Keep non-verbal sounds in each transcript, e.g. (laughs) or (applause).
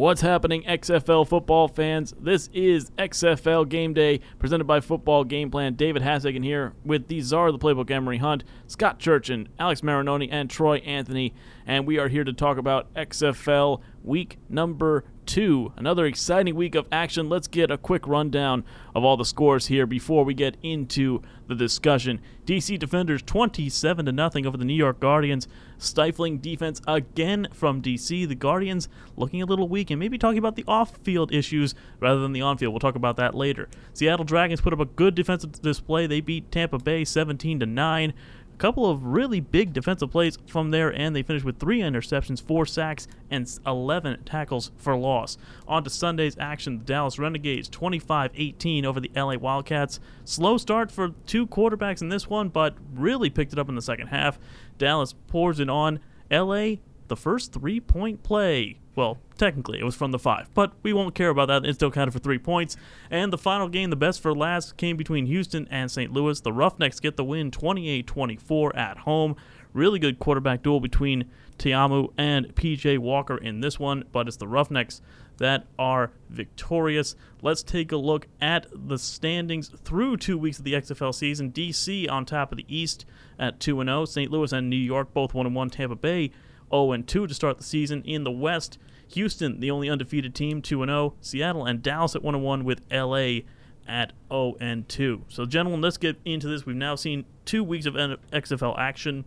What's happening, XFL football fans? This is XFL Game Day, presented by Football Game Plan. David Hassagen here with the czar of the playbook, Emery Hunt, Scott Churchin, Alex Marinoni, and Troy Anthony. And we are here to talk about XFL week number two. Another exciting week of action. Let's get a quick rundown of all the scores here before we get into the discussion. DC Defenders 27 to nothing over the New York Guardians. Stifling defense again from DC. The Guardians looking a little weak and maybe talking about the off-field issues rather than the on-field. We'll talk about that later. Seattle Dragons put up a good defensive display. They beat Tampa Bay 17 to 9 couple of really big defensive plays from there, and they finished with three interceptions, four sacks, and 11 tackles for loss. On to Sunday's action, the Dallas Renegades 25 18 over the LA Wildcats. Slow start for two quarterbacks in this one, but really picked it up in the second half. Dallas pours it on. LA, the first three point play well, technically, it was from the five, but we won't care about that. It still counted for three points. And the final game, the best for last, came between Houston and St. Louis. The Roughnecks get the win 28 24 at home. Really good quarterback duel between Ta'amu and PJ Walker in this one, but it's the Roughnecks that are victorious. Let's take a look at the standings through two weeks of the XFL season. DC on top of the East at 2 0. St. Louis and New York both 1 1. Tampa Bay 0 2 to start the season. In the West, Houston, the only undefeated team, 2 0. Seattle and Dallas at 1 1 with LA at 0 2. So, gentlemen, let's get into this. We've now seen two weeks of XFL action,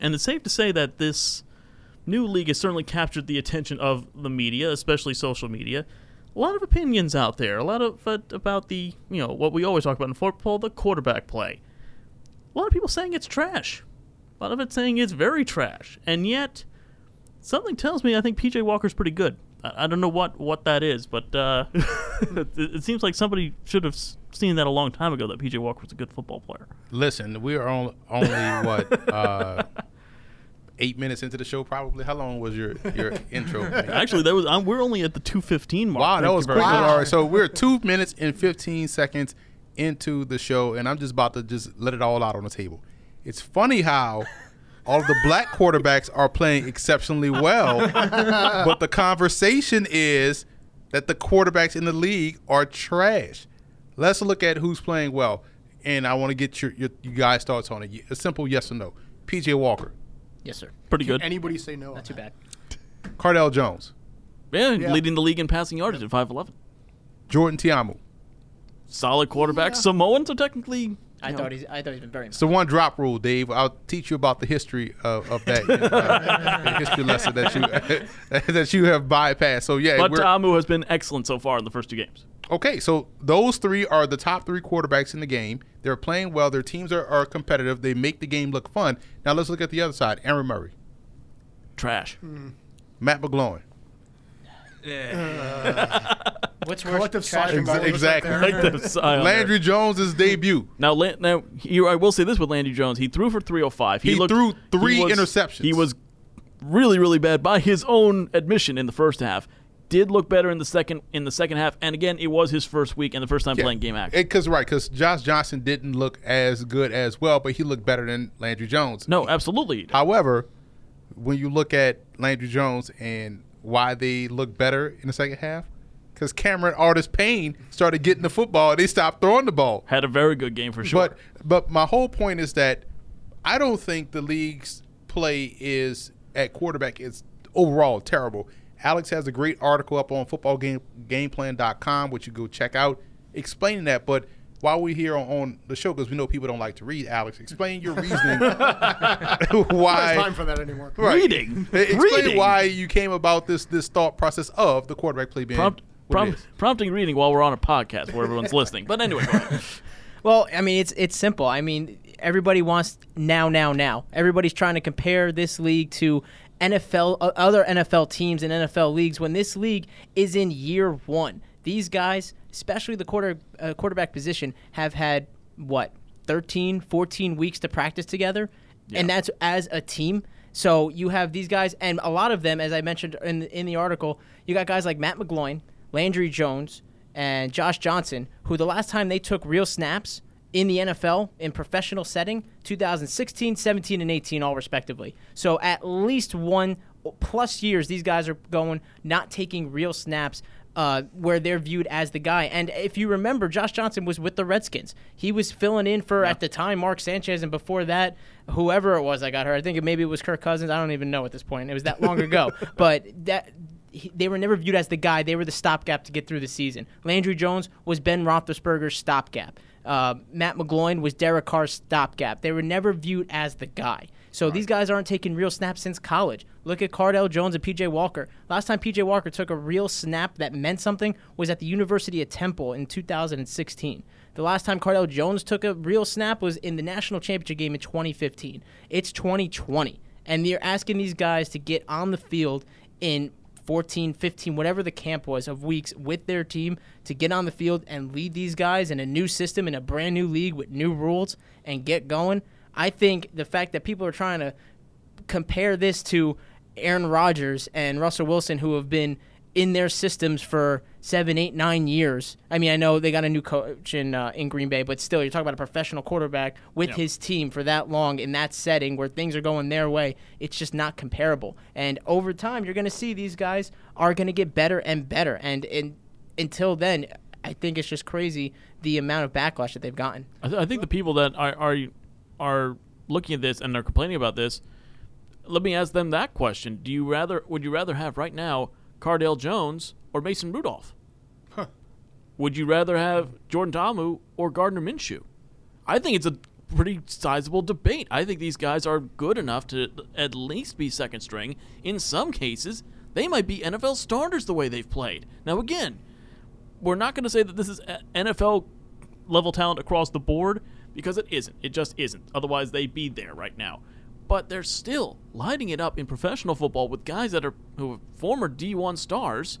and it's safe to say that this new league has certainly captured the attention of the media, especially social media. A lot of opinions out there, a lot of uh, about the, you know, what we always talk about in football, the quarterback play. A lot of people saying it's trash. A lot of it saying it's very trash. And yet, something tells me I think PJ Walker's pretty good. I, I don't know what, what that is, but uh, (laughs) it, it, seems like somebody should have seen that a long time ago that PJ Walker was a good football player. Listen, we are on, only, what, uh, eight minutes into the show, probably. How long was your your (laughs) intro? Actually, that was I'm, we're only at the two fifteen mark. Wow, that was quick. Wow. All right, so we're (laughs) two minutes and fifteen seconds into the show, and I'm just about to just let it all out on the table. It's funny how all of the black quarterbacks are playing exceptionally well, but the conversation is that the quarterbacks in the league are trash. Let's look at who's playing well, and I want to get your, your you guys' thoughts on it. A simple yes or no. PJ Walker. Yes, sir. Pretty good. Anybody say no? Not too bad. Cardale Jones. Yeah, yeah, leading the league in passing yardage at 5'11. Jordan Ta'amu. Solid quarterback. Yeah. Samoan, so technically I thought he's. I thought he's been very. It's the one drop rule, Dave. I'll teach you about the history of, of that (laughs) uh, history lesson that you (laughs) that you have bypassed. So yeah, but Ta'amu has been excellent so far in the first two games. Okay, so those three are the top three quarterbacks in the game. They're playing well. Their teams are, are competitive. They make the game look fun. Now let's look at the other side. Aaron Murray, trash. Mm. Matt McGloin. Yeah. Uh, What's worse? Collective Exactly. exactly. Landry Jones' debut. Now, now I will say this with Landry Jones: he threw for 305. He, he looked, threw three he was, interceptions. He was really, really bad by his own admission in the first half. Did look better in the second in the second half, and again, it was his first week and the first time yeah. playing game action. Because right, because Josh Johnson didn't look as good as well, but he looked better than Landry Jones. No, absolutely. However, when you look at Landry Jones and why they look better in the second half? Because Cameron Artis-Payne started getting the football and they stopped throwing the ball. Had a very good game for sure. But but my whole point is that I don't think the league's play is at quarterback is overall terrible. Alex has a great article up on footballgameplan.com, which you go check out, explaining that. But while we're here on, on the show, because we know people don't like to read, Alex, explain your (laughs) reasoning why. time for that anymore. Right. Reading. Explain reading. why you came about this this thought process of the quarterback play being. Prompt, prompt, prompting reading while we're on a podcast where everyone's (laughs) listening. But anyway, (laughs) Well, I mean, it's it's simple. I mean, everybody wants now, now, now. Everybody's trying to compare this league to NFL, uh, other NFL teams and NFL leagues when this league is in year one. These guys especially the quarter uh, quarterback position, have had what 13, 14 weeks to practice together, yeah. and that's as a team. So you have these guys, and a lot of them, as I mentioned in the, in the article, you got guys like Matt McGloin, Landry Jones, and Josh Johnson, who the last time they took real snaps in the NFL in professional setting 2016, 17, and 18, all respectively. So at least one plus years, these guys are going not taking real snaps. Uh, where they're viewed as the guy. And if you remember, Josh Johnson was with the Redskins. He was filling in for, at the time, Mark Sanchez, and before that, whoever it was I got hurt. I think maybe it was Kirk Cousins. I don't even know at this point. It was that long ago. (laughs) but that he- they were never viewed as the guy. They were the stopgap to get through the season. Landry Jones was Ben Roethlisberger's stopgap. Uh, Matt McGloin was Derek Carr's stopgap. They were never viewed as the guy. So these guys aren't taking real snaps since college. Look at Cardale Jones and PJ Walker. Last time PJ Walker took a real snap that meant something was at the University of Temple in 2016. The last time Cardale Jones took a real snap was in the national championship game in 2015. It's 2020. And you're asking these guys to get on the field in 14, 15, whatever the camp was of weeks with their team to get on the field and lead these guys in a new system in a brand new league with new rules and get going. I think the fact that people are trying to compare this to Aaron Rodgers and Russell Wilson, who have been in their systems for seven, eight, nine years. I mean, I know they got a new coach in uh, in Green Bay, but still, you're talking about a professional quarterback with Yeah. his team for that long in that setting where things are going their way. It's just not comparable. And over time, you're going to see these guys are going to get better and better. And, and until then, I think it's just crazy the amount of backlash that they've gotten. I, th- I think the people that are, are are looking at this and are complaining about this, let me ask them that question: Do you rather would you rather have right now Cardale Jones or Mason Rudolph? Would you rather have Jordan Ta'amu or Gardner Minshew? I think it's a pretty sizable debate. I think these guys are good enough to at least be second string. In some cases, they might be NFL starters the way they've played. Now, again, we're not going to say that this is NFL level talent across the board because it isn't. It just isn't. Otherwise, they'd be there right now. But they're still lighting it up in professional football with guys that are who are former D1 stars,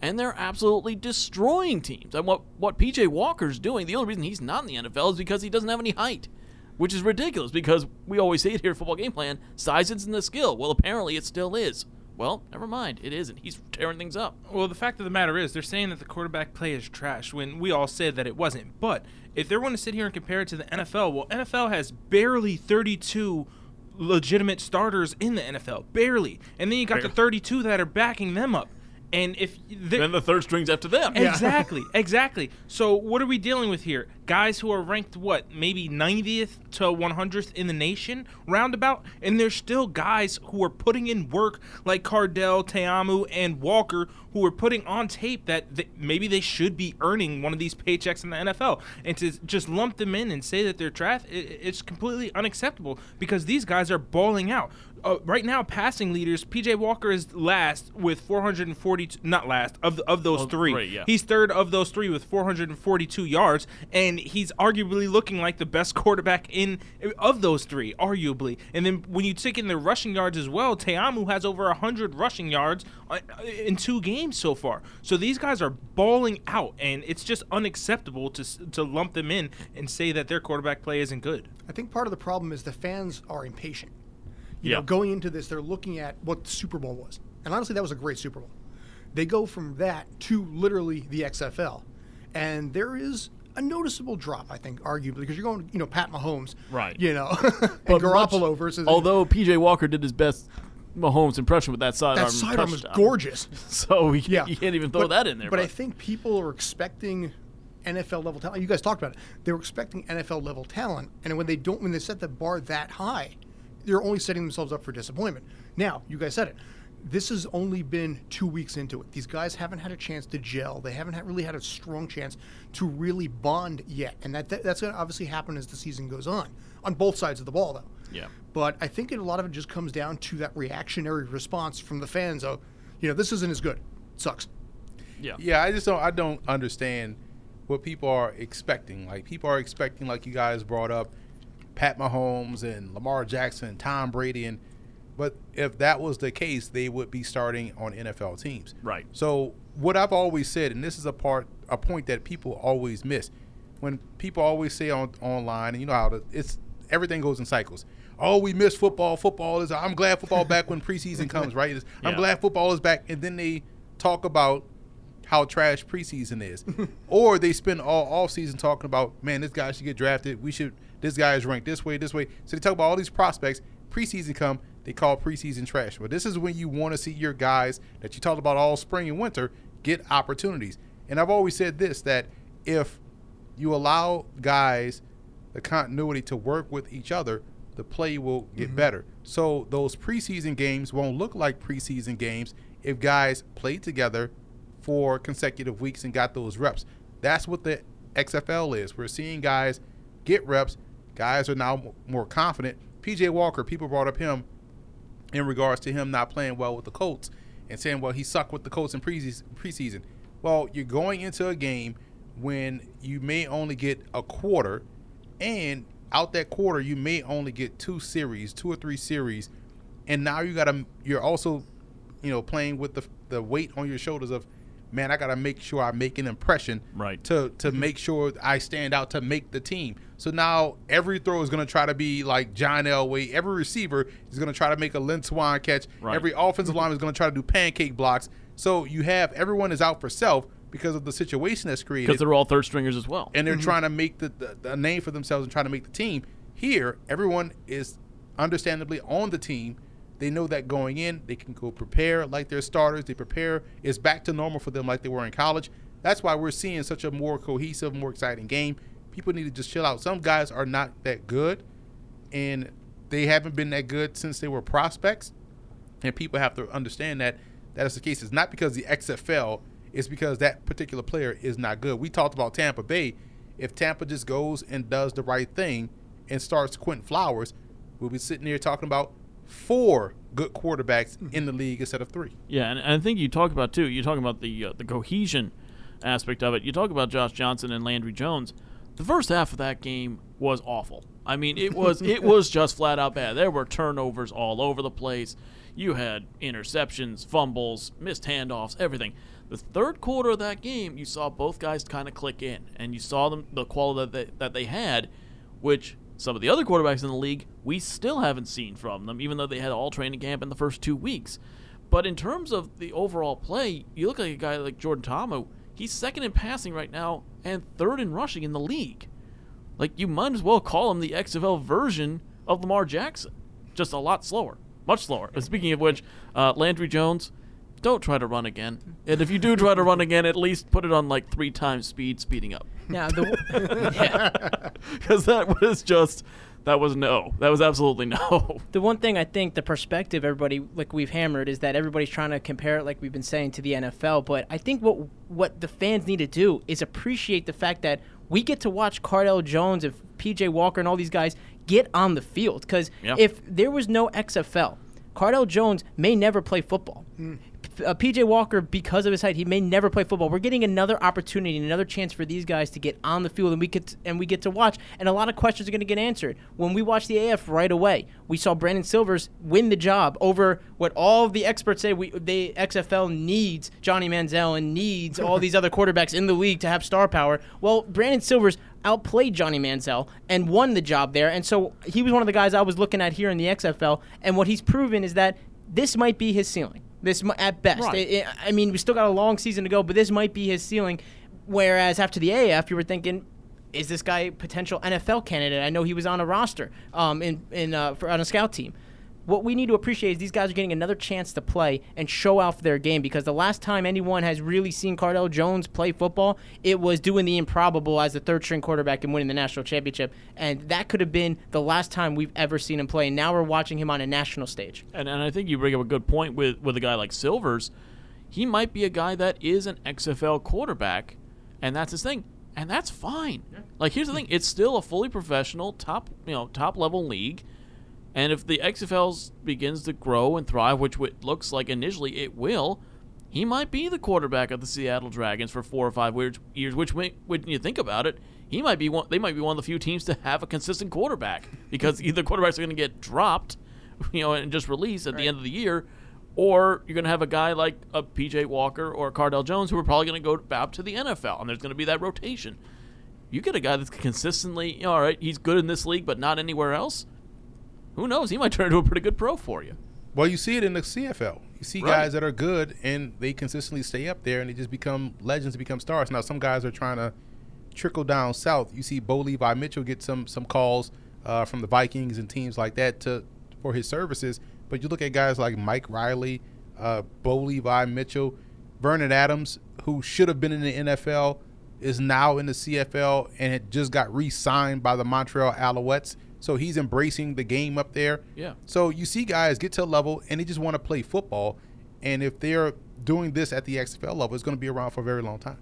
and they're absolutely destroying teams. And what what PJ Walker's doing, the only reason he's not in the NFL is because he doesn't have any height, which is ridiculous. Because we always say it here, football game plan, size isn't the skill. Well, apparently it still is. Well, never mind, it isn't. He's tearing things up. Well, the fact of the matter is, they're saying that the quarterback play is trash when we all said that it wasn't. But if they're going to sit here and compare it to the NFL, well, NFL has barely 32 legitimate starters in the NFL, barely, and then you got the 32 that are backing them up. And if they're- Then the third string's after them. Exactly, (laughs) exactly. So what are we dealing with here? Guys who are ranked what, maybe 90th to 100th in the nation, roundabout, and there's still guys who are putting in work like Cardale, Ta'amu, and Walker, who are putting on tape that th- maybe they should be earning one of these paychecks in the NFL, and to just lump them in and say that they're trash, i- i- it's completely unacceptable because these guys are balling out. Uh, right now, passing leaders, PJ Walker is last with 440, not last of the, of those Well, three. three, yeah. He's third of those three with 442 yards, and he's arguably looking like the best quarterback in of those three, arguably. And then when you take in the rushing yards as well, Ta'amu has over 100 rushing yards uh, in two games so far. So these guys are balling out, and it's just unacceptable to to lump them in and say that their quarterback play isn't good. I think part of the problem is the fans are impatient. You Yeah. know, going into this, they're looking at what the Super Bowl was, and honestly, that was a great Super Bowl. They go from that to literally the XFL, and there is a noticeable drop, I think, arguably, because you're going, you know, Pat Mahomes, Right. You know, (laughs) But and Garoppolo much- versus Although PJ Walker did his best Mahomes impression with that sidearm that sidearm was gorgeous. (laughs) So he, Yeah, you can't even throw But- that in there. But, I think people are expecting NFL level talent. You guys talked about it. They were expecting NFL level talent, and when they don't, when they set the bar that high, they're only setting themselves up for disappointment. Now, you guys said it. This has only been two weeks into it. These guys haven't had a chance to gel. They haven't had, really had a strong chance to really bond yet, and that, that that's going to obviously happen as the season goes on, on both sides of the ball, though. Yeah. But I think it, a lot of it just comes down to that reactionary response from the fans of, you know, this isn't as good. It sucks. yeah. Yeah, I just don't. I don't understand what people are expecting. Like people are expecting, like you guys brought up, Pat Mahomes and Lamar Jackson, Tom Brady, and but if that was the case, they would be starting on NFL teams. Right. So what I've always said, and this is a part, a point that people always miss, when people always say on online, and you know how the, it's everything goes in cycles. Oh, we miss football. Football is. I'm glad football back when preseason comes. Right. It's, I'm Yeah. glad football is back, and then they talk about how trash preseason is, (laughs) or they spend all off season talking about, man, this guy should get drafted. We should. This guy is ranked this way, this way. So they talk about all these prospects. Preseason come, they call preseason trash. But this is when you want to see your guys that you talked about all spring and winter get opportunities. And I've always said this that if you allow guys the continuity to work with each other, the play will get mm-hmm. better. So those preseason games won't look like preseason games if guys played together for consecutive weeks and got those reps. That's what the XFL is. We're seeing guys get reps. Guys are now more confident. PJ Walker, people brought up him in regards to him not playing well with the Colts and saying, well, he sucked with the Colts in preseason. Well, you're going into a game when you may only get a quarter, and out that quarter, you may only get two series, two or three series, and now you got to, you're also, you know, playing with the the weight on your shoulders of, man, I got to make sure I make an impression, Right. To to mm-hmm. make sure I stand out to make the team. So now every throw is going to try to be like John Elway. Every receiver is going to try to make a Lynn Swann catch. Right. Every offensive mm-hmm. lineman is going to try to do pancake blocks. So you have everyone is out for self because of the situation that's created Because they're all third stringers as well. and they're mm-hmm. trying to make the, the, the name for themselves and trying to make the team. Here, everyone is understandably on the team. They know that going in, they can go prepare like they're starters. They prepare. It's back to normal for them like they were in college. That's why we're seeing such a more cohesive, more exciting game. People need to just chill out. Some guys are not that good, and they haven't been that good since they were prospects. And people have to understand that that is the case. It's not because the XFL, it's because that particular player is not good. We talked about Tampa Bay. If Tampa just goes and does the right thing and starts Quinton Flowers, we'll be sitting here talking about four good quarterbacks in the league instead of three. Yeah, and, and I think you talk about too. You talk about the uh, the cohesion aspect of it. You talk about Josh Johnson and Landry Jones. The first half of that game was awful. I mean, it (laughs) was it was just flat out bad. There were turnovers all over the place. You had interceptions, fumbles, missed handoffs, everything. The third quarter of that game, you saw both guys kind of click in, and you saw them the quality that they, that they had, which some of the other quarterbacks in the league we still haven't seen from them, even though they had all training camp in the first two weeks. But in terms of the overall play, you look like a guy like Jordan Ta'amu. He's second in passing right now and third in rushing in the league. Like you might as well call him the XFL version of Lamar Jackson, just a lot slower, much slower. And speaking of which, uh, Landry Jones, don't try to run again. And if you do try to run again, at least put it on like three times speed, speeding up, Now, the, (laughs) yeah. because that was just that was no, that was absolutely (laughs) no. the one thing I think the perspective everybody like we've hammered is that everybody's trying to compare it like we've been saying to the NFL, but I think what what the fans need to do is appreciate the fact that we get to watch Cardale Jones and PJ Walker and all these guys get on the field cuz Yeah. if there was no XFL, Cardale Jones may never play football. P- Uh, PJ Walker, because of his height, he may never play football. We're getting another opportunity, another chance for these guys to get on the field, and we get and we get to watch. And a lot of questions are going to get answered when we watch the AF right away. We saw Brandon Silvers win the job over what all the experts say. We the XFL needs Johnny Manziel and needs all these other quarterbacks in the league to have star power. Well, Brandon Silvers outplayed Johnny Manziel and won the job there, and so he was one of the guys I was looking at here in the XFL. And what he's proven is that this might be his ceiling. This at best. Right. I- I I mean, we still got a long season to go, but this might be his ceiling. Whereas after the AF, you were thinking, is this guy a potential NFL candidate? I know he was on a roster, um, in in uh, for, on a scout team. What we need to appreciate is these guys are getting another chance to play and show off their game because the last time anyone has really seen Cardale Jones play football, it was doing the improbable as the third string quarterback and winning the national championship. And that could have been the last time we've ever seen him play. And now we're watching him on a national stage. And, and I think you bring up a good point with, with a guy like Silvers. He might be a guy that is an XFL quarterback, and that's his thing. And that's fine. Like here's the thing, it's still a fully professional top you know, top level league. And if the XFL begins to grow and thrive, which it looks like initially it will, he might be the quarterback of the Seattle Dragons for four or five weird years. Which, when you think about it, he might be one. They might be one of the few teams to have a consistent quarterback because either quarterbacks are going to get dropped, you know, and just released at the end of the year, or you're going to have a guy like a PJ Walker or Cardale Jones who are probably going to go out to the NFL, and there's going to be that rotation. You get a guy that's consistently, you know, all right, he's good in this league, but not anywhere else. Who knows? He might turn into a pretty good pro for you. Well, you see it in the CFL. You see Right. guys that are good and they consistently stay up there and they just become legends become stars. Now some guys are trying to trickle down south. You see Bo Levi Mitchell get some some calls uh, from the Vikings and teams like that to for his services. But you look at guys like Mike Reilly, uh, Bo Levi Mitchell, Vernon Adams, who should have been in the NFL, is now in the CFL and it just got re-signed by the Montreal Alouettes. So he's embracing the game up there. Yeah. So you see guys get to a level and they just want to play football. And if they're doing this at the XFL level, it's going to be around for a very long time.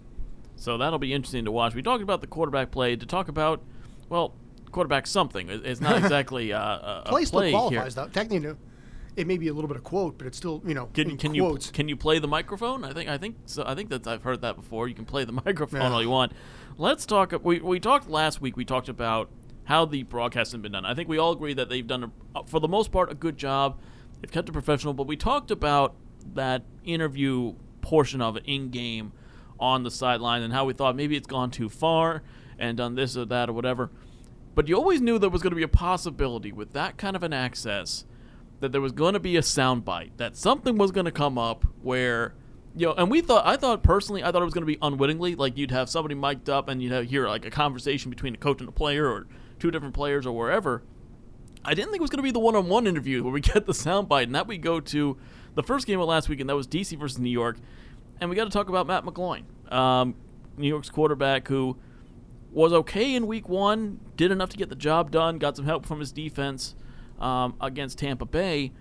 So that'll be interesting to watch. We talked about the quarterback play. To talk about, well, quarterback something. It's not (laughs) exactly uh, a, a Play still play qualifies here. though. Technically, it may be a little bit of quote, but it's still you know Can, in can you can you play the microphone? I think I think so. I think that I've heard that before. You can play the (laughs) microphone Yeah. all you want. Let's talk. We we talked last week. We talked about how the broadcast has been done. I think we all agree that they've done a, uh, for the most part a good job. They've kept it professional. But we talked about that interview portion of it in game on the sideline and how we thought maybe it's gone too far and done this or that or whatever. But you always knew there was going to be a possibility with that kind of an access that there was going to be a soundbite, that something was going to come up where, you know, and we thought, I thought personally, I thought it was going to be unwittingly, like you'd have somebody mic'd up and you'd have, hear like a conversation between a coach and a player or two different players or wherever. I didn't think it was going to be the one-on-one interview where we (laughs) get the soundbite, and that we go to the first game of last week, and that was DC versus New York, and we got to talk about Matt McGloin, um, New York's quarterback who was okay in week one, did enough to get the job done, got some help from his defense um, against Tampa Bay,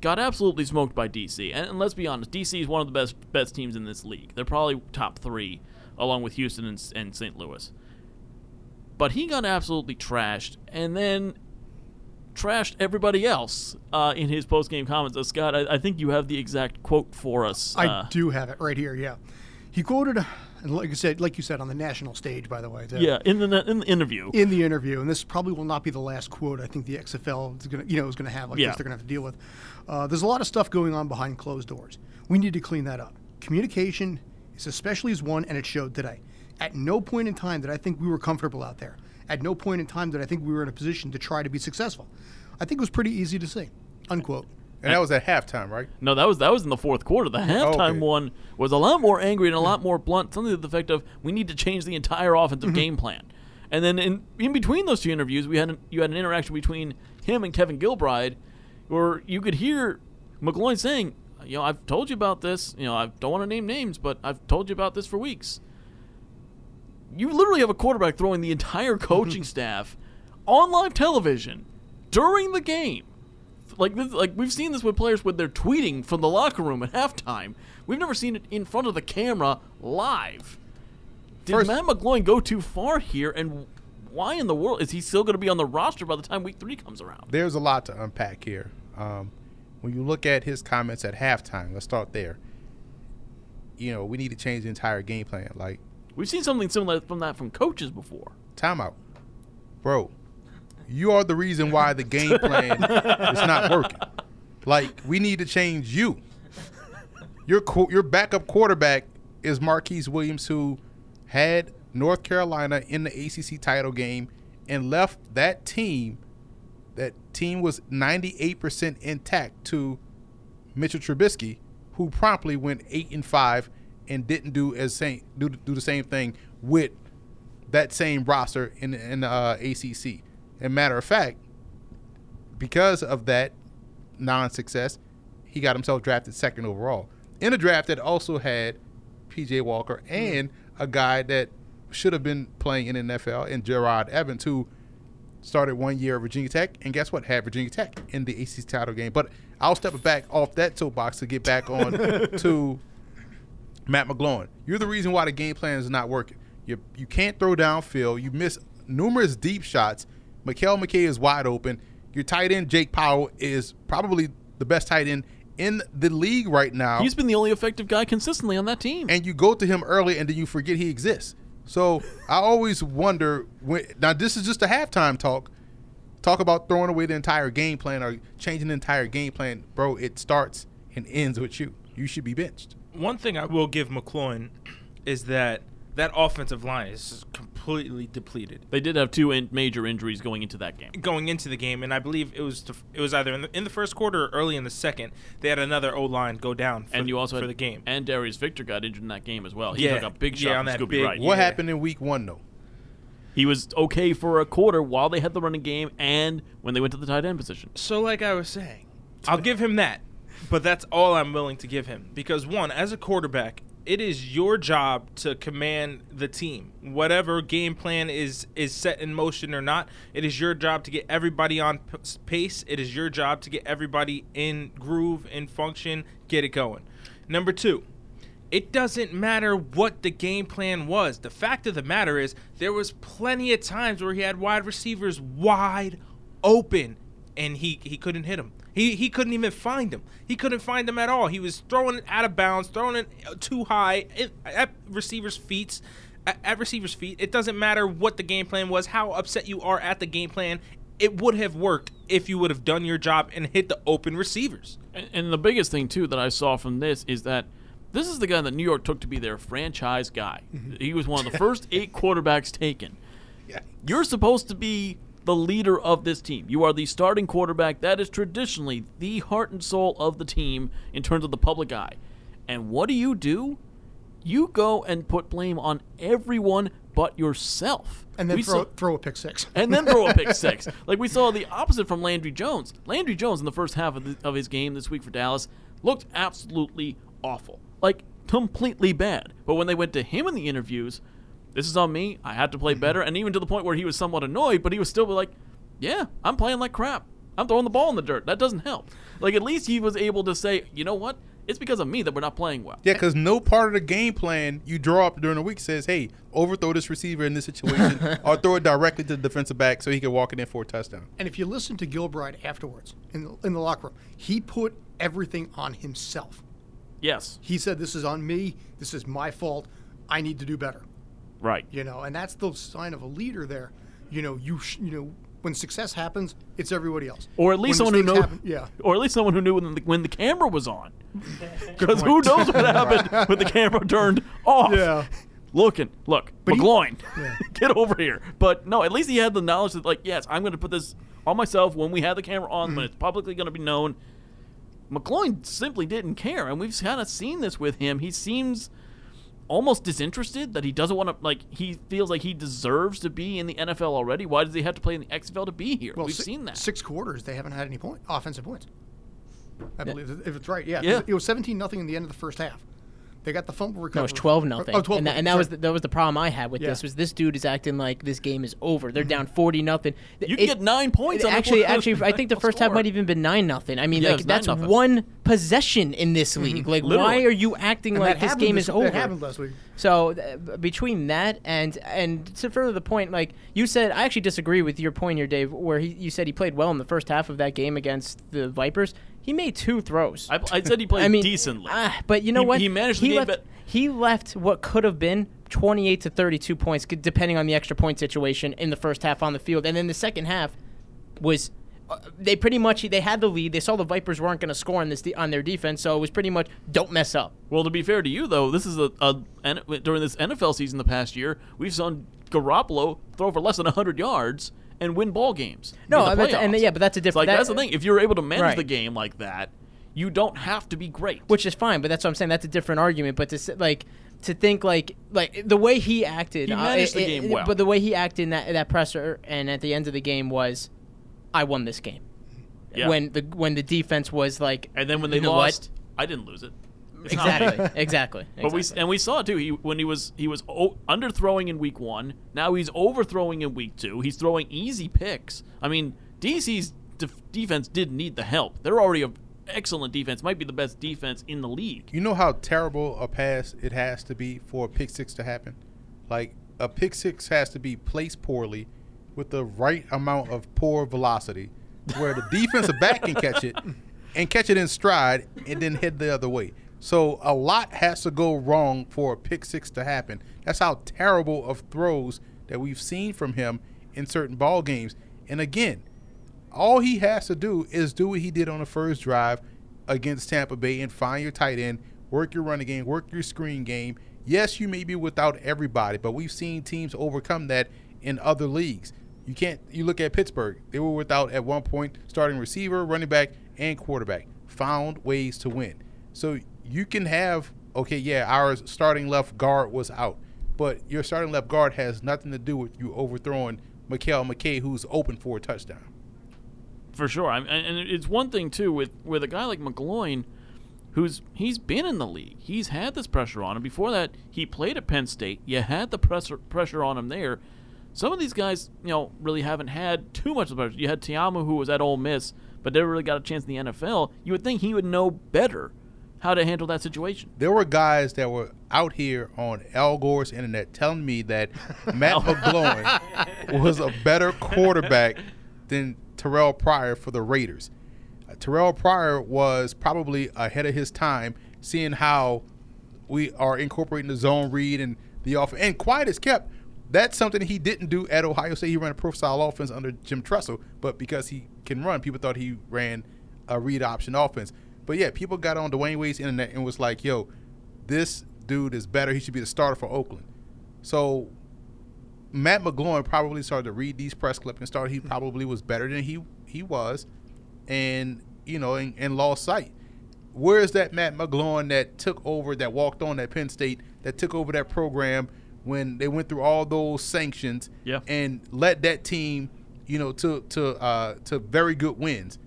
got absolutely smoked by DC. And, and let's be honest, DC is one of the best best teams in this league. They're probably top three, along with Houston and, and St. Louis. But he got absolutely trashed, and then trashed everybody else uh, in his post game comments. Uh, Scott, I, I think you have the exact quote for us. I uh, do have it right here. Yeah, he quoted, and like I said, like you said on the national stage, by the way. too, yeah, in the in the interview. in the interview, and this probably will not be the last quote. I think the XFL is going to, you know, is to have like Yeah. this. They're going to have to deal with. Uh, there's a lot of stuff going on behind closed doors. We need to clean that up. Communication is especially as one, and it showed today. At no point in time did I think we were comfortable out there. At no point in time did I think we were in a position to try to be successful. I think it was pretty easy to see. Unquote. And that was at halftime, right? No, that was that was in the fourth quarter. The halftime okay. one was a lot more angry and a lot more blunt. Something to the effect of, "We need to change the entire offensive mm-hmm. game plan." And then in in between those two interviews, we had an, you had an interaction between him and Kevin Gilbride, where you could hear McGloin saying, "You know, I've told you about this. You know, I don't want to name names, but I've told you about this for weeks." You literally have a quarterback throwing the entire (laughs) coaching staff on live television during the game like this, like we've seen this with players when they're tweeting from the locker room at halftime. We've never seen it in front of the camera live. Did First- Matt McGloin go too far here? And why in the world is he still going to be on the roster by the time Week Three comes around? There's a lot to unpack here. Um, when you look at his comments at halftime, let's start there. You know, we need to change the entire game plan. Like, We've seen something similar from that from coaches before. timeout. Bro, you are the reason why the game plan is not working. Like, we need to change you. Your qu- your backup quarterback is Marquise Williams, who had North Carolina in the ACC title game and left that team. That team was 98% intact to Mitchell Trubisky, who promptly went eight and five and didn't do as same do, do the same thing with that same roster in in the uh, ACC. And matter of fact, because of that non-success, he got himself drafted second overall in a draft that also had PJ Walker and a guy that should have been playing in the NFL and Jerod Evans, who started one year at Virginia Tech, and guess what? Had Virginia Tech in the ACC title game. But I'll step back off that soapbox to get back on (laughs) to Matt McGloin. You're the reason why the game plan is not working. You you can't throw downfield. You miss numerous deep shots. Mekale McKay is wide open. Your tight end Jake Powell is probably the best tight end in the league right now. He's been the only effective guy consistently on that team. and you go to him early and then you forget he exists. So I always wonder when now this is just a halftime talk. Talk about throwing away the entire game plan or changing the entire game plan, bro. It starts and ends with you. You should be benched. One thing I will give McGloin is that that offensive line is just completely depleted They did have two in- major injuries going into that game. going into the game, and I believe it was the, it was either in the, in the first quarter or early in the second. They had another O line go down, for, and you also for had, the game. And Darius Victor got injured in that game as well. He Yeah. took a big shot Yeah, on that Scooby big- Wright. What Yeah. happened in week one though? He was okay for a quarter while they had the running game and when they went to the tight end position. So, like I was saying, I'll give him that, but that's all I'm willing to give him because one, as a quarterback, it is your job to command the team. Whatever game plan is is set in motion or not, it is your job to get everybody on p- pace. It is your job to get everybody in groove, in function, get it going. Number two, it doesn't matter what the game plan was. The fact of the matter is there was plenty of times where he had wide receivers wide open and he he couldn't hit them. He he couldn't even find them. He couldn't find them at all. He was throwing it out of bounds, throwing it too high at receivers' feet. At, at receivers' feet. It doesn't matter what the game plan was, how upset you are at the game plan. It would have worked if you would have done your job and hit the open receivers. And, and the biggest thing too that I saw from this is that this is the guy that New York took to be their franchise guy. Mm-hmm. He was one of the (laughs) first eight quarterbacks taken. Yeah. You're supposed to be the leader of this team. You are the starting quarterback. That is traditionally the heart and soul of the team in terms of the public eye. And what do you do? You go and put blame on everyone but yourself. and then We throw, saw- throw a pick six. and then throw a pick (laughs) six. Like we saw the opposite from Landry Jones. Landry Jones in the first half of, the, of his game this week for Dallas looked absolutely awful, like completely bad. But when they went to him in the interviews, this is on me. I had to play mm-hmm. better, and even to the point where he was somewhat annoyed, but he was still like, "Yeah, I'm playing like crap. I'm throwing the ball in the dirt. That doesn't help." Like at least he was able to say, "You know what? It's because of me that we're not playing well." Yeah, because no part of the game plan you draw up during the week says, "Hey, overthrow this receiver in this situation, (laughs) or throw it directly to the defensive back so he can walk it in for a touchdown." And if you listen to Gilbride afterwards in the, in the locker room, he put everything on himself. Yes, He said, "This is on me. This is my fault. I need to do better." Right. You know, and that's the sign of a leader. There, you know, you sh- you know, when success happens, it's everybody else. Or at least When someone who knows. happen- yeah. Or at least someone who knew when the, when the camera was on. (laughs) Because who knows what (laughs) happened when the camera turned off? Yeah. Looking, look, But he- McGloin, (laughs) get over here. But no, at least he had the knowledge that, like, yes, I'm going to put this on myself when we have the camera on, Mm-hmm. when it's publicly going to be known. McGloin simply didn't care, and we've kind of seen this with him. He seems almost disinterested that he doesn't want to like he feels like he deserves to be in the NFL already. Why does he have to play in the XFL to be here? Well, We've si- seen that. six quarters they haven't had any point offensive points. I believe if it's right, yeah. Yeah. It was seventeen nothing in the end of the first half. They got the fumble recovery. No, it was twelve nothing. Oh, 12 and, that, and that was the, that was the problem I had with Yeah. this was this dude is acting like this game is over. They're down forty nothing. You can get nine points on Actually, fourth- actually, (laughs) I think the first half score. might even been nine nothing. I mean, Yeah, like it's nine that's nothing. one possession in this league. Like, why are you acting And like this happened game is That over? happened last week. So uh, between that and and to further the point, like you said, I actually disagree with your point here, Dave. Where he, you said he played well in the first half of that game against the Vipers. He made two throws. I, I said he (laughs) played I mean, decently. ah, but you know He- what? he managed the he game, left, but- he left what could have been 28 to 32 points, depending on the extra point situation in the first half on the field, and then the second half was. Uh, they pretty much they had the lead. They saw the Vipers weren't going to score on this de- on their defense, so it was pretty much don't mess up. Well, to be fair to you, though, this is a, a N- during this NFL season the past year, we've seen Garoppolo throw for less than 100 yards and win ball games. No, in the that's- and yeah, but that's a It's different- Like that- that's the thing. If you're able to manage Right. the game like that, you don't have to be great. which is fine. But that's what I'm saying. That's a different argument. But to like to think like like the way he acted, He uh, managed the game it- well. But the way he acted in that that presser and at the end of the game was, I won this game. Yeah. When the when the defense was like, and then when they know what? lost, I didn't lose it. It's exactly, (laughs) exactly. But we and we saw too. He when he was he was o- underthrowing in week one. Now he's overthrowing in week two. He's throwing easy picks. I mean, DC's def- defense didn't need the help. They're already a excellent defense. Might be the best defense in the league. You know how terrible a pass it has to be for a pick six to happen? Like a pick six has to be placed poorly with the right amount of poor velocity where the defensive back can catch it (laughs) and catch it in stride and then head the other way. So a lot has to go wrong for a pick six to happen. That's how terrible of throws that we've seen from him in certain ball games. And again, all he has to do is do what he did on the first drive against Tampa Bay and find your tight end, work your running game, work your screen game, Yes, you may be without everybody, but we've seen teams overcome that in other leagues. You can't. You look at Pittsburgh; they were without at one point starting receiver, running back, and quarterback. Found ways to win. So you can have okay, yeah, our starting left guard was out, but your starting left guard has nothing to do with you overthrowing Mekale McKay, who's open for a touchdown. for sure. I and and it's one thing too with with a guy like McGloin, who's he's been in the league. He's had this pressure on him. Before that, he played at Penn State. You had the pressure pressure on him there. Some of these guys, you know, really haven't had too much of the pressure. You had Ta'amu, who was at Ole Miss, but never really got a chance in the NFL. You would think he would know better how to handle that situation. There were guys that were out here on Al Gore's internet telling me that Matt (laughs) McGloin was a better quarterback than Terrell Pryor for the Raiders. Uh, Terrell Pryor was probably ahead of his time, seeing how we are incorporating the zone read and the offense. And quiet as kept, that's something he didn't do at Ohio State. He ran a profile offense under Jim Tressel, but because he can run, people thought he ran a read option offense. But yeah, people got on Dwayne Wade's internet and was like, "Yo, this dude is better. He should be the starter for Oakland." So Matt McGloin probably started to read these press clips and started. He probably was better than he he was, and you know, and, and lost sight. Where is that Matt McGloin that took over, that walked on at Penn State, that took over that program when they went through all those sanctions Yeah. and led that team, you know, to to uh, to very good wins?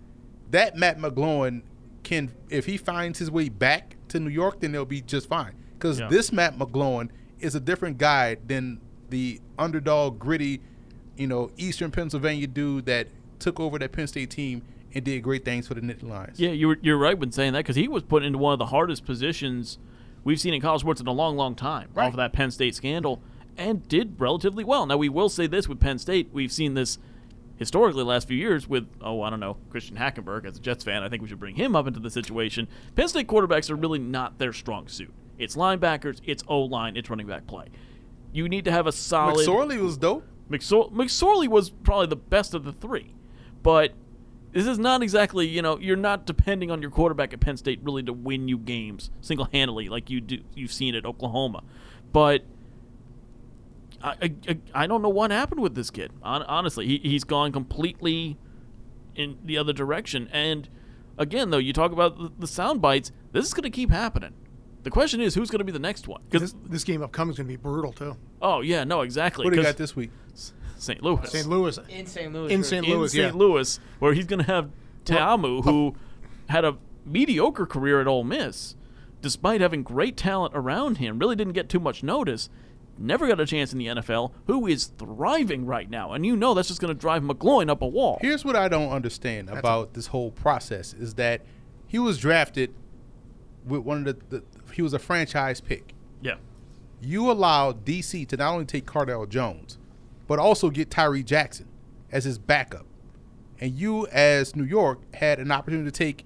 That Matt McGloin can, if he finds his way back to New York, then they'll be just fine. Because Yeah. this Matt McGloin is a different guy than the underdog, gritty, you know, Eastern Pennsylvania dude that took over that Penn State team and did great things for the Nittany Lions. Yeah, you're you're right when saying that because he was put into one of the hardest positions we've seen in college sports in a long, long time Right. off of that Penn State scandal, and did relatively well. Now we will say this with Penn State, we've seen this historically the last few years with oh I don't know Christian Hackenberg as a Jets fan. I think we should bring him up into the situation. Penn State quarterbacks are really not their strong suit. It's linebackers, it's O line, it's running back play. You need to have a solid. McSorley was dope. McSor- McSorley was probably the best of the three, but this is not exactly you know you're not depending on your quarterback at Penn State really to win you games single handedly like you do you've seen at Oklahoma, but. I, I, I don't know what happened with this kid. Honestly, he, he's gone completely in the other direction. And again, though, you talk about the, the sound bites. This is going to keep happening. The question is, who's going to be the next one? Because This, this game upcoming is going to be brutal too. oh yeah, no, exactly. What do you 'cause got this week? St. Louis. St. Louis. in St. Louis. In for- St. in Louis, St. yeah. Louis, where he's going to have Ta'amu, who uh, had a mediocre career at Ole Miss, despite having great talent around him, really didn't get too much notice. Never got a chance in the NFL. Who is thriving right now, and you know that's just going to drive McGloin up a wall. Here's what I don't understand about this whole process is that he was drafted with one of the, the he was a franchise pick. Yeah, You allowed DC to not only take Cardale Jones, but also get Tyree Jackson as his backup. And you, as New York, had an opportunity to take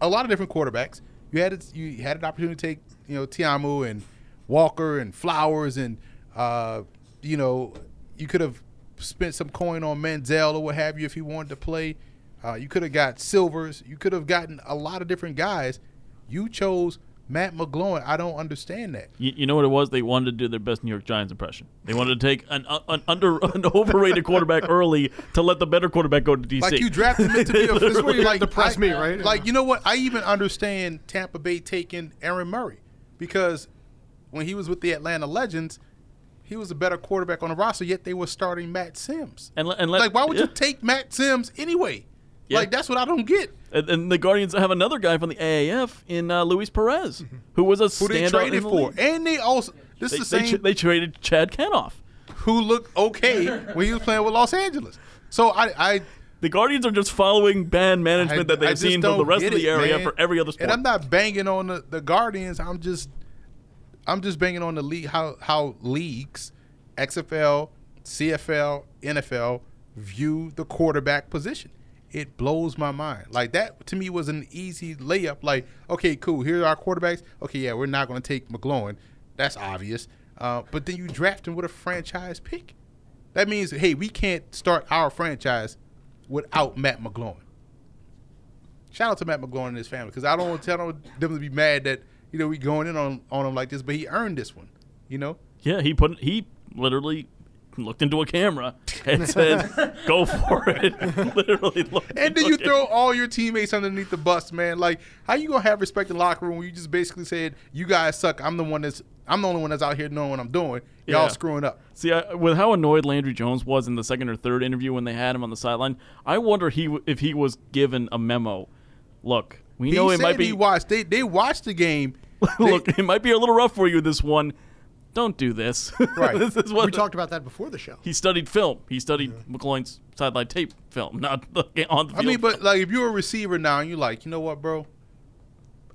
a lot of different quarterbacks. You had you had an opportunity to take you know Ta'amu and Walker and Flowers and uh, you know you could have spent some coin on Manziel or what have you if you wanted to play. Uh, you could have got Silvers. You could have gotten a lot of different guys. You chose Matt McGloin. I don't understand that. you, you know what it was? They wanted to do their best New York Giants impression. They wanted to take an, an under (laughs) an overrated quarterback early to let the better quarterback go to DC. Like you drafted him to be a Literally. this way, like Depress me, right? Like you know what? I even understand Tampa Bay taking Aaron Murray because when he was with the Atlanta Legends, he was a better quarterback on the roster. Yet they were starting Matt Simms. And and let- like, why would yeah. you take Matt Simms anyway? Yeah. Like that's what I don't get. And, and the Guardians have another guy from the AAF in uh, Luis Perez, who was a Who they traded in the for, league. and they also this They, is the they, same tra- they traded Chad Kanoff. who looked okay (laughs) when he was playing with Los Angeles. So I, I The Guardians are just following bad management I- that they've seen from the rest get of the area man. for every other sport. And I'm not banging on the, the Guardians. I'm just I'm just banging on the league how how leagues, XFL, CFL, NFL view the quarterback position. It blows my mind. Like that to me was an easy layup. Like, okay, cool. Here are our quarterbacks. Okay, yeah, we're not going to take McGloin. That's obvious. Uh, but then you draft him with a franchise pick. That means, hey, we can't start our franchise without Matt McGloin. Shout out to Matt McGloin and his family because I don't want to tell them to be mad that you know we going in on on him like this, but he earned this one. You know, Yeah, he put he literally looked into a camera (laughs) and said, (laughs) "Go for it." (laughs) literally. looked and then you a throw all your teammates underneath the bus, man. Like, how you gonna have respect in the locker room when you just basically said, "You guys suck. I'm the one that's I'm the only one that's out here knowing what I'm doing. Y'all Yeah. screwing up." See, I, with how annoyed Landry Jones was in the second or third interview when they had him on the sideline, I wonder he if he was given a memo. Look, we He know it might be. he watched. They they watched the game. (laughs) Look, it might be a little rough for you this one. Don't do this. (laughs) Right. this is what We talked about that before the show. he studied film. He studied McGloin's sideline tape film, not (laughs) the, on the field. I mean, but like if you're a receiver now and you're like, you know what, bro,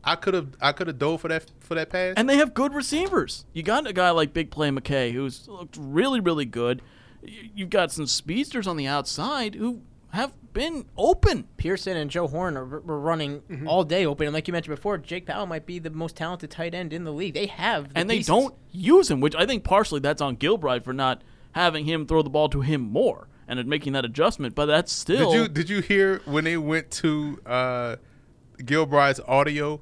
I could have I could have dove for that for that pass. And they have good receivers. You got a guy like Big Play McKay who's looked really, really good. You've got some speedsters on the outside who have been open. Pearson and Joe Horn are, were running all day open, and like you mentioned before, Jake Powell might be the most talented tight end in the league. They have, the and they pieces. don't use him, which I think partially that's on Gilbride for not having him throw the ball to him more and making that adjustment. But that's still did you did you hear when they went to uh, Gilbride's audio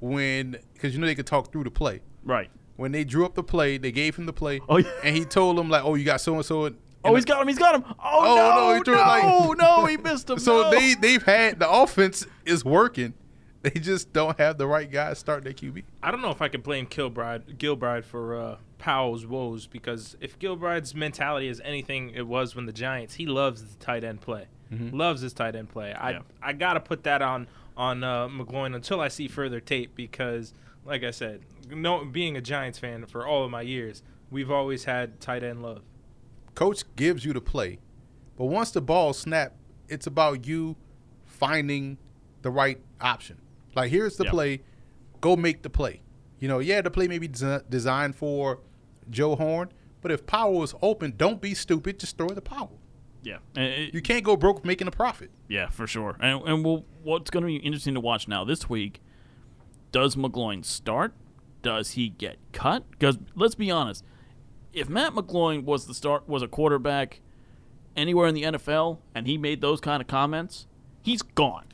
when because you know they could talk through the play. right. When they drew up the play, they gave him the play, Oh, yeah. and he told them like, "Oh, you got so and so." Oh, he's got him! He's got him! Oh, Oh, no, no! he No, it like- no, no, he missed him. (laughs) So no. they they've had the offense is working. They just don't have the right guys start their QB. I don't know if I could blame Kilbride, Gilbride for uh, Powell's woes because if Gilbride's mentality is anything it was when the Giants, he loves the tight end play, loves his tight end play. I Yeah. I gotta put that on on uh, McGloin until I see further tape because, like I said, no, being a Giants fan for all of my years, we've always had tight end love. Coach gives you the play, but once the ball snap, it's about you finding the right option. Like here's the Yep. play, go make the play. You know, yeah, the play may be desi- designed for Joe Horn, but if Powell is open, don't be stupid. Just throw the to Powell. yeah, and it- You can't go broke making a profit. Yeah, for sure. And, and we'll, what's going to be interesting to watch now this week, does McGloin start? Does he get cut? Because let's be honest, if Matt McGloin was the start was a quarterback anywhere in the NFL and he made those kind of comments, he's gone.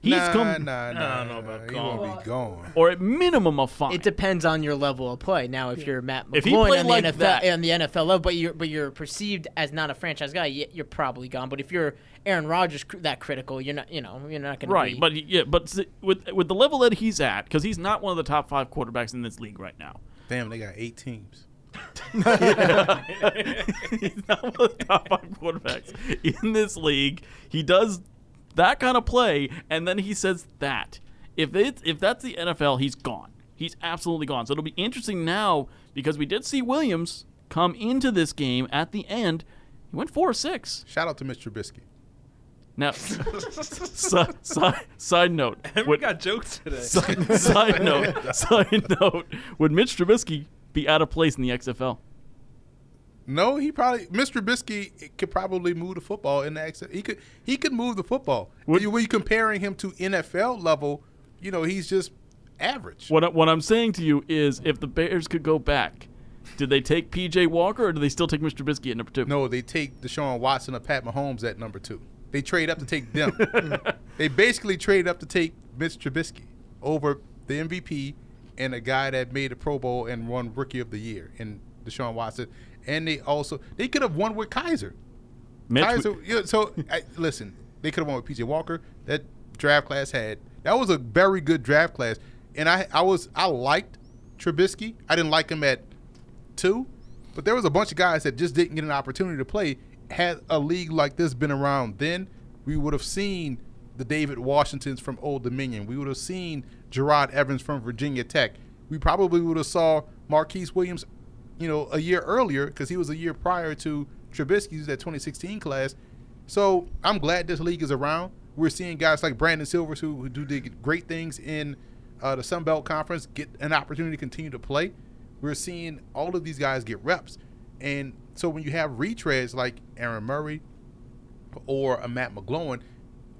He's nah, come, nah, nah. I don't know about He gone. won't be gone. or at minimum a fine. It depends on your level of play. Now, if you're Matt If McGloin played on the like NFL, that- on the NFL level, but you're but you're perceived as not a franchise guy, you're probably gone. But if you're Aaron Rodgers cr- that critical, you're not. You know, you're not going to right, be. but yeah, but with with the level that he's at, because he's not one of the top five quarterbacks in this league right now. Damn, they got eight teams. He's not one of the top five quarterbacks in this league. He does that kind of play, and then he says that. If it's if that's the NFL, he's gone. He's absolutely gone. So it'll be interesting now because we did see Williams come into this game at the end. He went four or six. Shout out to Mr. Trubisky. Now, (laughs) si- si- side note. (laughs) we got jokes today. side, side note. Side note. Would Mitch Trubisky be out of place in the XFL? No, he probably Mr. Trubisky could probably move the football in the X. He could he could move the football. You, when you comparing him to NFL level, you know he's just average. What what I'm saying to you is, if the Bears could go back, did they take P.J. Walker or do they still take Mr. Trubisky at number two? No, they take Deshaun Watson or Pat Mahomes at number two. They trade up to take them. (laughs) they basically trade up to take Mr. Trubisky over the MVP and a guy that made a Pro Bowl and won Rookie of the Year in Deshaun Watson. And they also they could have won with Kizer. Mitch, Kizer, yeah, so (laughs) I, listen, they could have won with PJ Walker. That draft class had that was a very good draft class, and I I was I liked Trubisky. I didn't like him at two, but there was a bunch of guys that just didn't get an opportunity to play. Had a league like this been around then, we would have seen the David Washingtons from Old Dominion. We would have seen Jerod Evans from Virginia Tech. We probably would have saw Marquise Williams, you know, a year earlier because he was a year prior to Trubisky's that 2016 class. So I'm glad this league is around. We're seeing guys like Brandon Silvers who, who do the great things in uh, the Sun Belt Conference get an opportunity to continue to play. We're seeing all of these guys get reps. And so when you have retreads like Aaron Murray or a Matt McGloin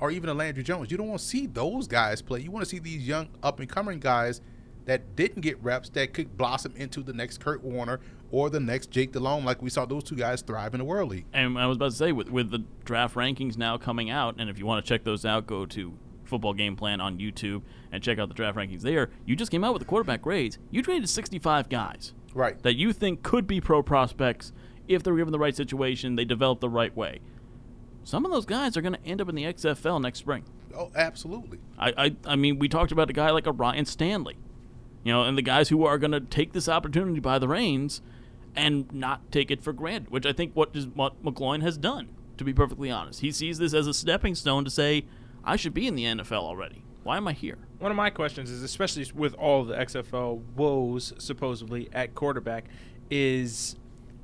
or even a Landry Jones, you don't want to see those guys play. You want to see these young up and coming guys that didn't get reps that could blossom into the next Kurt Warner or the next Jake Delhomme, like we saw those two guys thrive in the World League. and I was about to say, with, with the draft rankings now coming out, and if you want to check those out, go to Football Game Plan on YouTube and check out the draft rankings there. You just came out with the quarterback grades. You traded 65 guys. Right. that you think could be pro prospects if they're given the right situation, they develop the right way. Some of those guys are going to end up in the XFL next spring. Oh, absolutely. I, I, I mean, we talked about a guy like a Ryan Stanley, you know, and the guys who are going to take this opportunity by the reins and not take it for granted, which I think what is what McGloin has done. To be perfectly honest, he sees this as a stepping stone to say, I should be in the NFL already. Why am I here? One of my questions is, especially with all the XFL woes supposedly at quarterback, is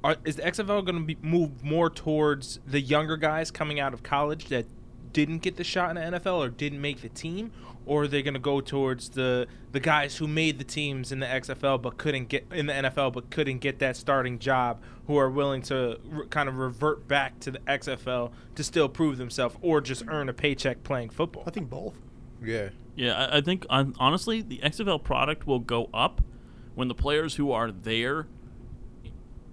are, is the XFL going to move more towards the younger guys coming out of college that didn't get the shot in the NFL or didn't make the team, or are they going to go towards the the guys who made the teams in the XFL but couldn't get in the NFL but couldn't get that starting job, who are willing to re- kind of revert back to the XFL to still prove themselves or just earn a paycheck playing football? I think both. Yeah. Yeah, I, I think um, honestly, the XFL product will go up when the players who are there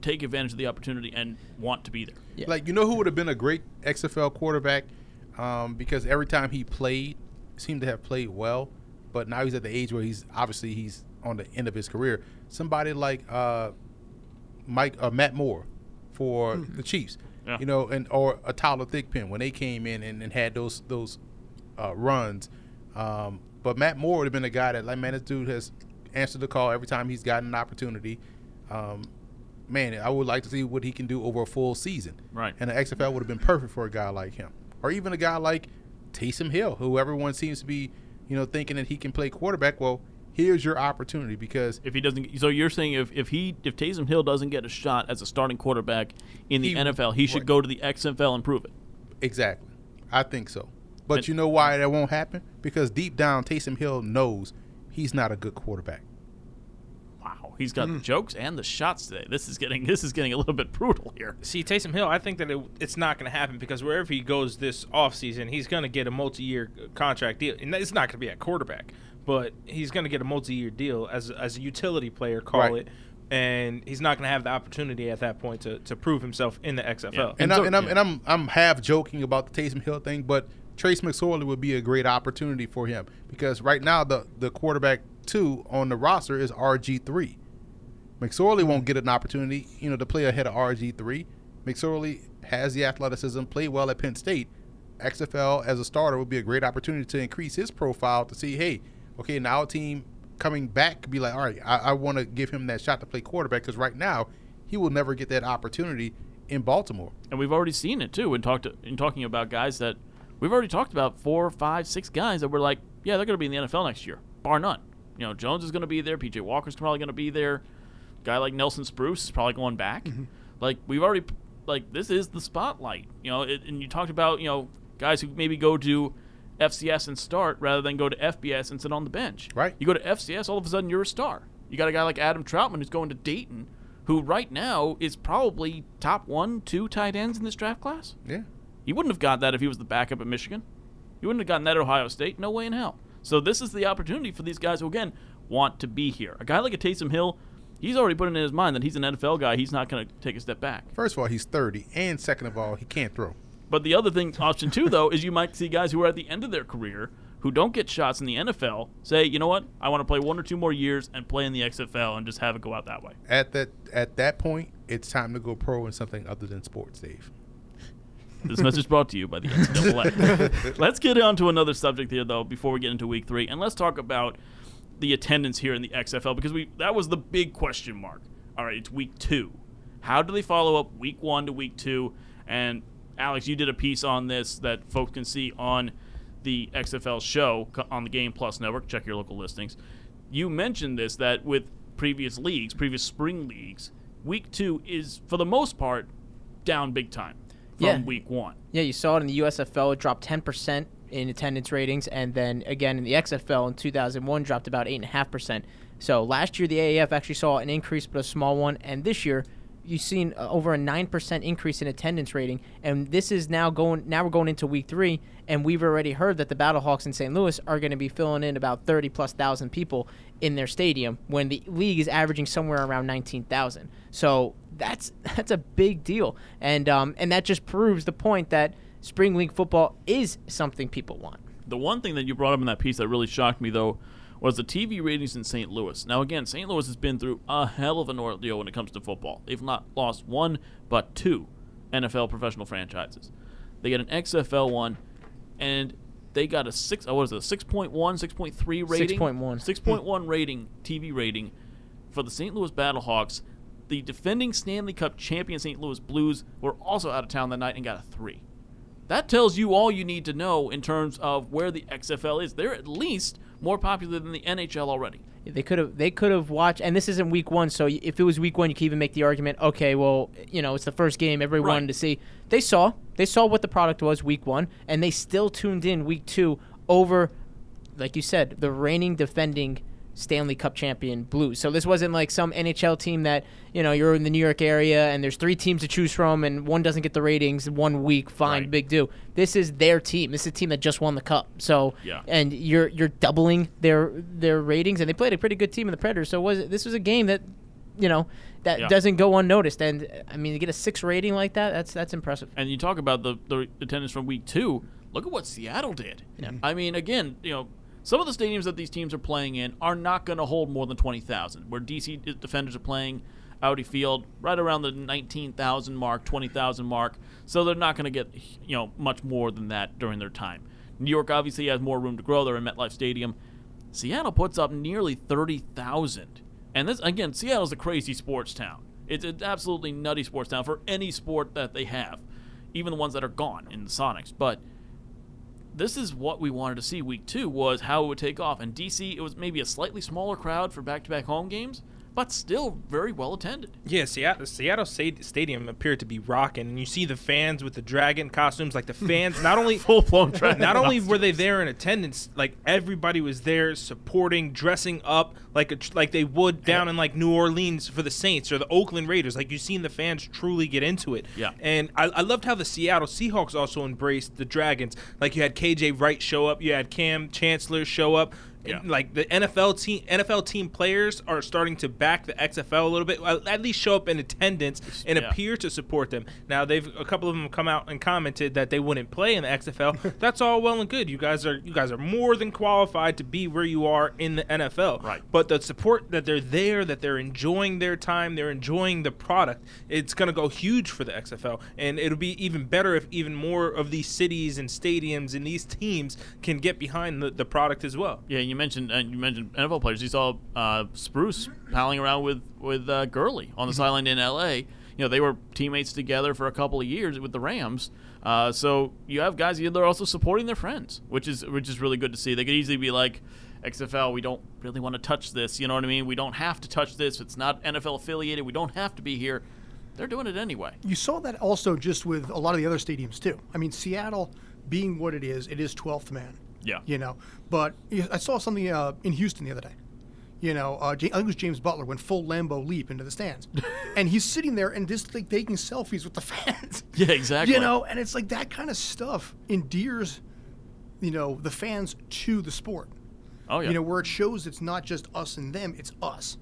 take advantage of the opportunity and want to be there. Yeah. Like you know who would have been a great XFL quarterback um, because every time he played, seemed to have played well, but now he's at the age where he's obviously he's on the end of his career. Somebody like uh, Mike uh, Matt Moore for the Chiefs, Yeah. you know, and or a Tyler Thigpen when they came in and, and had those those uh, runs. Um, but Matt Moore would have been a guy that like man, this dude has answered the call every time he's gotten an opportunity. Um, man, I would like to see what he can do over a full season. Right. And the XFL would have been perfect for a guy like him, or even a guy like Taysom Hill, who everyone seems to be, you know, thinking that he can play quarterback. Well, here's your opportunity because If he doesn't, so you're saying if, if he if Taysom Hill doesn't get a shot as a starting quarterback in the He- NFL, he should right. go to the XFL and prove it. exactly, I think so. But And- you know why that won't happen? Because deep down, Taysom Hill knows he's not a good quarterback. Wow, he's got the mm. jokes and the shots today. This is getting this is getting a little bit brutal here. See, Taysom Hill, I think that it, it's not going to happen because wherever he goes this offseason, he's going to get a multi-year uh, contract deal. And it's not going to be at quarterback, but he's going to get a multi-year deal as, as a utility player, call Right. it. And he's not going to have the opportunity at that point to, to prove himself in the XFL. Yeah. And, And I'm, and, I'm, yeah. and I'm I'm half joking about the Taysom Hill thing, but Trace McSorley would be a great opportunity for him because right now the the quarterback two on the roster is RG three. McSorley won't get an opportunity, you know, to play ahead of RG three. McSorley has the athleticism, played well at Penn State. XFL as a starter would be a great opportunity to increase his profile to see, hey, okay, now a team coming back could be like, all right, I, I want to give him that shot to play quarterback because right now he will never get that opportunity in Baltimore. And we've already seen it too in talked in talking about guys that we've already talked about four, five, six guys that were like, yeah, they're going to be in the NFL next year, bar none. You know, Jones is going to be there. PJ Walker's probably going to be there. Guy like Nelson Spruce is probably going back. Mm-hmm. Like we've already like this is the spotlight. You know, it, and you talked about you know guys who maybe go to FCS and start rather than go to FBS and sit on the bench. Right. You go to FCS, all of a sudden you're a star. You got a guy like Adam Trautman who's going to Dayton, who right now is probably top one, two tight ends in this draft class. Yeah. He wouldn't have got that if he was the backup at Michigan. He wouldn't have gotten that at Ohio State. No way in hell. So this is the opportunity for these guys who again want to be here. A guy like a Taysom Hill, he's already put it in his mind that he's an NFL guy. He's not going to take a step back. First of all, he's 30, and second of all, he can't throw. But the other thing, option two, though, is you might see guys who are at the end of their career who don't get shots in the NFL say, you know what, I want to play one or two more years and play in the XFL and just have it go out that way. At that at that point, it's time to go pro in something other than sports, Dave. This message brought to you by the NCAA. (laughs) let's get on to another subject here, though, before we get into week three, and let's talk about the attendance here in the XFL because we that was the big question mark. All right, it's week two. How do they follow up week one to week two? And Alex, you did a piece on this that folks can see on the XFL show on the Game Plus network. Check your local listings. You mentioned this that with previous leagues, previous spring leagues, week two is for the most part down big time from Yeah. week one. Yeah, you saw it in the USFL. It dropped 10% in attendance ratings, and then again in the XFL in 2001 dropped about 8.5%. So last year the AAF actually saw an increase, but a small one, and this year you've seen uh, over a 9% increase in attendance rating, and this is now going. Now we're going into week three, and we've already heard that the Battlehawks in St. Louis are going to be filling in about 30 plus thousand people in their stadium when the league is averaging somewhere around 19,000. So that's (laughs) that's a big deal, and um, and that just proves the point that spring league football is something people want. The one thing that you brought up in that piece that really shocked me, though, was the TV ratings in St. Louis. Now, again, St. Louis has been through a hell of an ordeal when it comes to football. They've not lost one, but two NFL professional franchises. They get an XFL one, and they got a six. Oh, what is it? Six point one, six point three rating. 6.1. Six point one rating, TV rating, for the St. Louis Battlehawks. The defending Stanley Cup champion St. Louis Blues were also out of town that night and got a three. That tells you all you need to know in terms of where the XFL is. They're at least more popular than the NHL already. They could have they could have watched, and this isn't week one. So if it was week one, you could even make the argument. Okay, well, you know, it's the first game everyone Right. wanted to see. They saw they saw what the product was week one, and they still tuned in week two over, like you said, the reigning defending Stanley Cup champion Blues. So this wasn't like some NHL team that you know you're in the New York area and there's three teams to choose from, and one doesn't get the ratings one week. Fine, Right. big do. This is their team. This is a team that just won the cup. So Yeah. and you're you're doubling their their ratings, and they played a pretty good team in the Predators. So was this was a game that, you know, that Yeah. doesn't go unnoticed. And I mean, to get a six rating like that, that's that's impressive. And you talk about the, the attendance from week two. Look at what Seattle did. I mean, again, you know, some of the stadiums that these teams are playing in are not going to hold more than 20,000. Where DC defenders are playing Audi Field right around the 19,000 mark, 20,000 mark. So they're not going to get, you know, much more than that during their time. New York obviously has more room to grow. They're in MetLife Stadium. Seattle puts up nearly 30,000. And this, again, Seattle's a crazy sports town. It's an absolutely nutty sports town for any sport that they have, even the ones that are gone in the Sonics. But this is what we wanted to see week two was how it would take off. And DC, it was maybe a slightly smaller crowd for back-to-back home games, but still very well attended. Yeah, Seattle, Seattle Stadium appeared to be rocking, and you see the fans with the dragon costumes. Like the fans, not only (laughs) Full-blown dragon (laughs) not only were they there in attendance, like everybody was there supporting, dressing up like a, like they would down in like New Orleans for the Saints or the Oakland Raiders. Like you've seen the fans truly get into it. Yeah. and I, I loved how the Seattle Seahawks also embraced the Dragons. Like you had KJ Wright show up, you had Kam Chancellor show up. Yeah. Like the NFL team, NFL team players are starting to back the XFL a little bit. At least show up in attendance and Yeah. appear to support them. Now they've a couple of them come out and commented that they wouldn't play in the XFL. (laughs) That's all well and good. You guys are you guys are more than qualified to be where you are in the NFL. Right. But the support that they're there, that they're enjoying their time, they're enjoying the product. It's gonna go huge for the XFL, and it'll be even better if even more of these cities and stadiums and these teams can get behind the, the product as well. Yeah, you mentioned uh, you mentioned NFL players. You saw uh, Spruce palling around with with uh, Gurley on the sideline in L.A. You know they were teammates together for a couple of years with the Rams. Uh, so you have guys they're also supporting their friends, which is which is really good to see. They could easily be like. XFL, we don't really want to touch this. You know what I mean? We don't have to touch this. It's not NFL affiliated. We don't have to be here. They're doing it anyway. You saw that also just with a lot of the other stadiums too. I mean, Seattle being what it is, it is 12th man. Yeah. You know, but I saw something uh, in Houston the other day. You know, uh, I think it was James Butler went full Lambo leap into the stands, (laughs) and he's sitting there and just like taking selfies with the fans. (laughs) Yeah, exactly. You know, and it's like that kind of stuff endears, you know, the fans to the sport. Oh yeah. You know, where it shows it's not just us and them, it's us.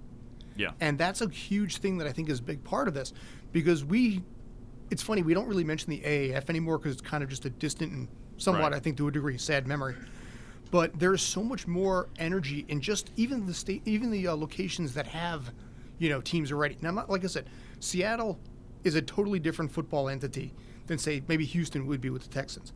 yeah. And that's a huge thing that I think is a big part of this because we, it's funny, we don't really mention the AAF anymore because it's kind of just a distant and somewhat, Right. I think, to a degree, sad memory. But there's so much more energy in just even the state, even the uh, locations that have, you know, teams already. Now, not, like I said, Seattle is a totally different football entity than, say, maybe Houston would be with the Texans.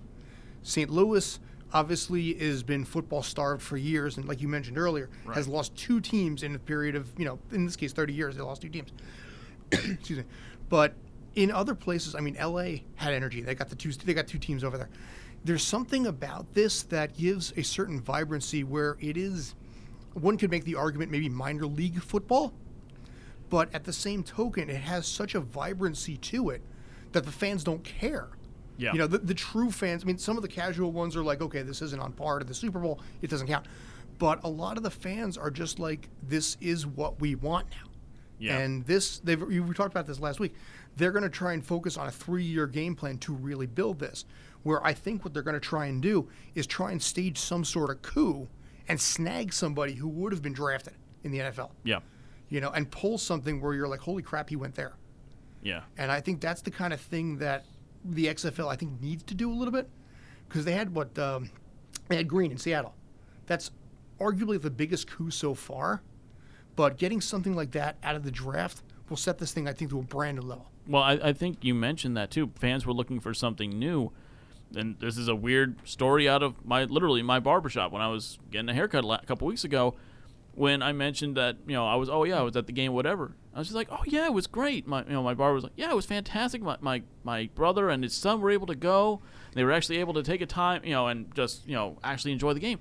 St. Louis obviously has been football starved for years, and like you mentioned earlier, has lost two teams in a period of you know, in this case, 30 years. They lost two teams. (coughs) Excuse me, but in other places, I mean, LA had energy. They got the two. They got two teams over there. There's something about this that gives a certain vibrancy where it is. One could make the argument maybe minor league football, but at the same token, it has such a vibrancy to it that the fans don't care. Yeah. You know, the, the true fans, I mean, some of the casual ones are like, okay, this isn't on par to the Super Bowl. It doesn't count. But a lot of the fans are just like, this is what we want now. Yeah. And this, they've, we talked about this last week. They're going to try and focus on a three year game plan to really build this. Where I think what they're going to try and do is try and stage some sort of coup and snag somebody who would have been drafted in the NFL. yeah. You know, and pull something where you're like, holy crap, he went there. Yeah. And I think that's the kind of thing that the XFL I think needs to do a little bit because they had what um, they had Green in Seattle. That's arguably the biggest coup so far. But getting something like that out of the draft will set this thing, I think, to a brand new level. Well, I, I think you mentioned that too. Fans were looking for something new. And this is a weird story out of my literally my barbershop when I was getting a haircut a couple weeks ago. When I mentioned that, you know, I was, oh yeah, I was at the game, whatever. I was just like, oh yeah, it was great. My, you know, my barber was like, yeah, it was fantastic. My, my, my brother and his son were able to go. They were actually able to take a time, you know, and just, you know, actually enjoy the game.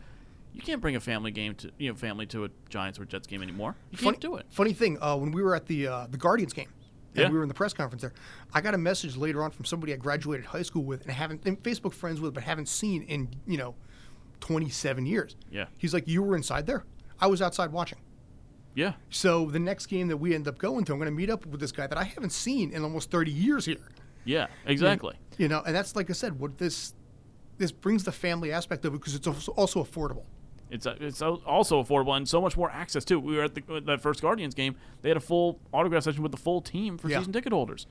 You can't bring a family game to, you know, family to a Giants or Jets game anymore. You funny, can't do it. Funny thing, uh, when we were at the uh, the Guardians game, and Yeah. we were in the press conference there, I got a message later on from somebody I graduated high school with and haven't and Facebook friends with, but haven't seen in you know, 27 years. Yeah. He's like, you were inside there. I was outside watching. Yeah. So the next game that we end up going to, I'm going to meet up with this guy that I haven't seen in almost 30 years here. Yeah. Exactly. You know, and that's like I said, what this this brings the family aspect of it because it's also- also affordable. It's uh, it's al- also affordable and so much more access too. We were at the that first Guardians game. They had a full autograph session with the full team for Yeah. season ticket holders.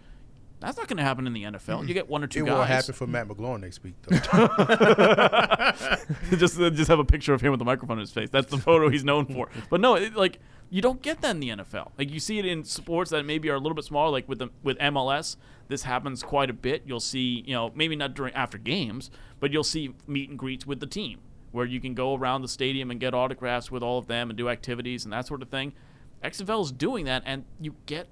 That's not going to happen in the NFL. You get one or two It guys. will happen for Matt McGloin next week, though. (laughs) just uh, just have a picture of him with a microphone in his face. That's the photo he's known for. (laughs) But no, it, like you don't get that in the NFL. Like you see it in sports that maybe are a little bit smaller, like with the, with MLS. This happens quite a bit. You'll see, you know, maybe not during after games, but you'll see meet and greets with the team where you can go around the stadium and get autographs with all of them and do activities and that sort of thing. XFL is doing that, and you get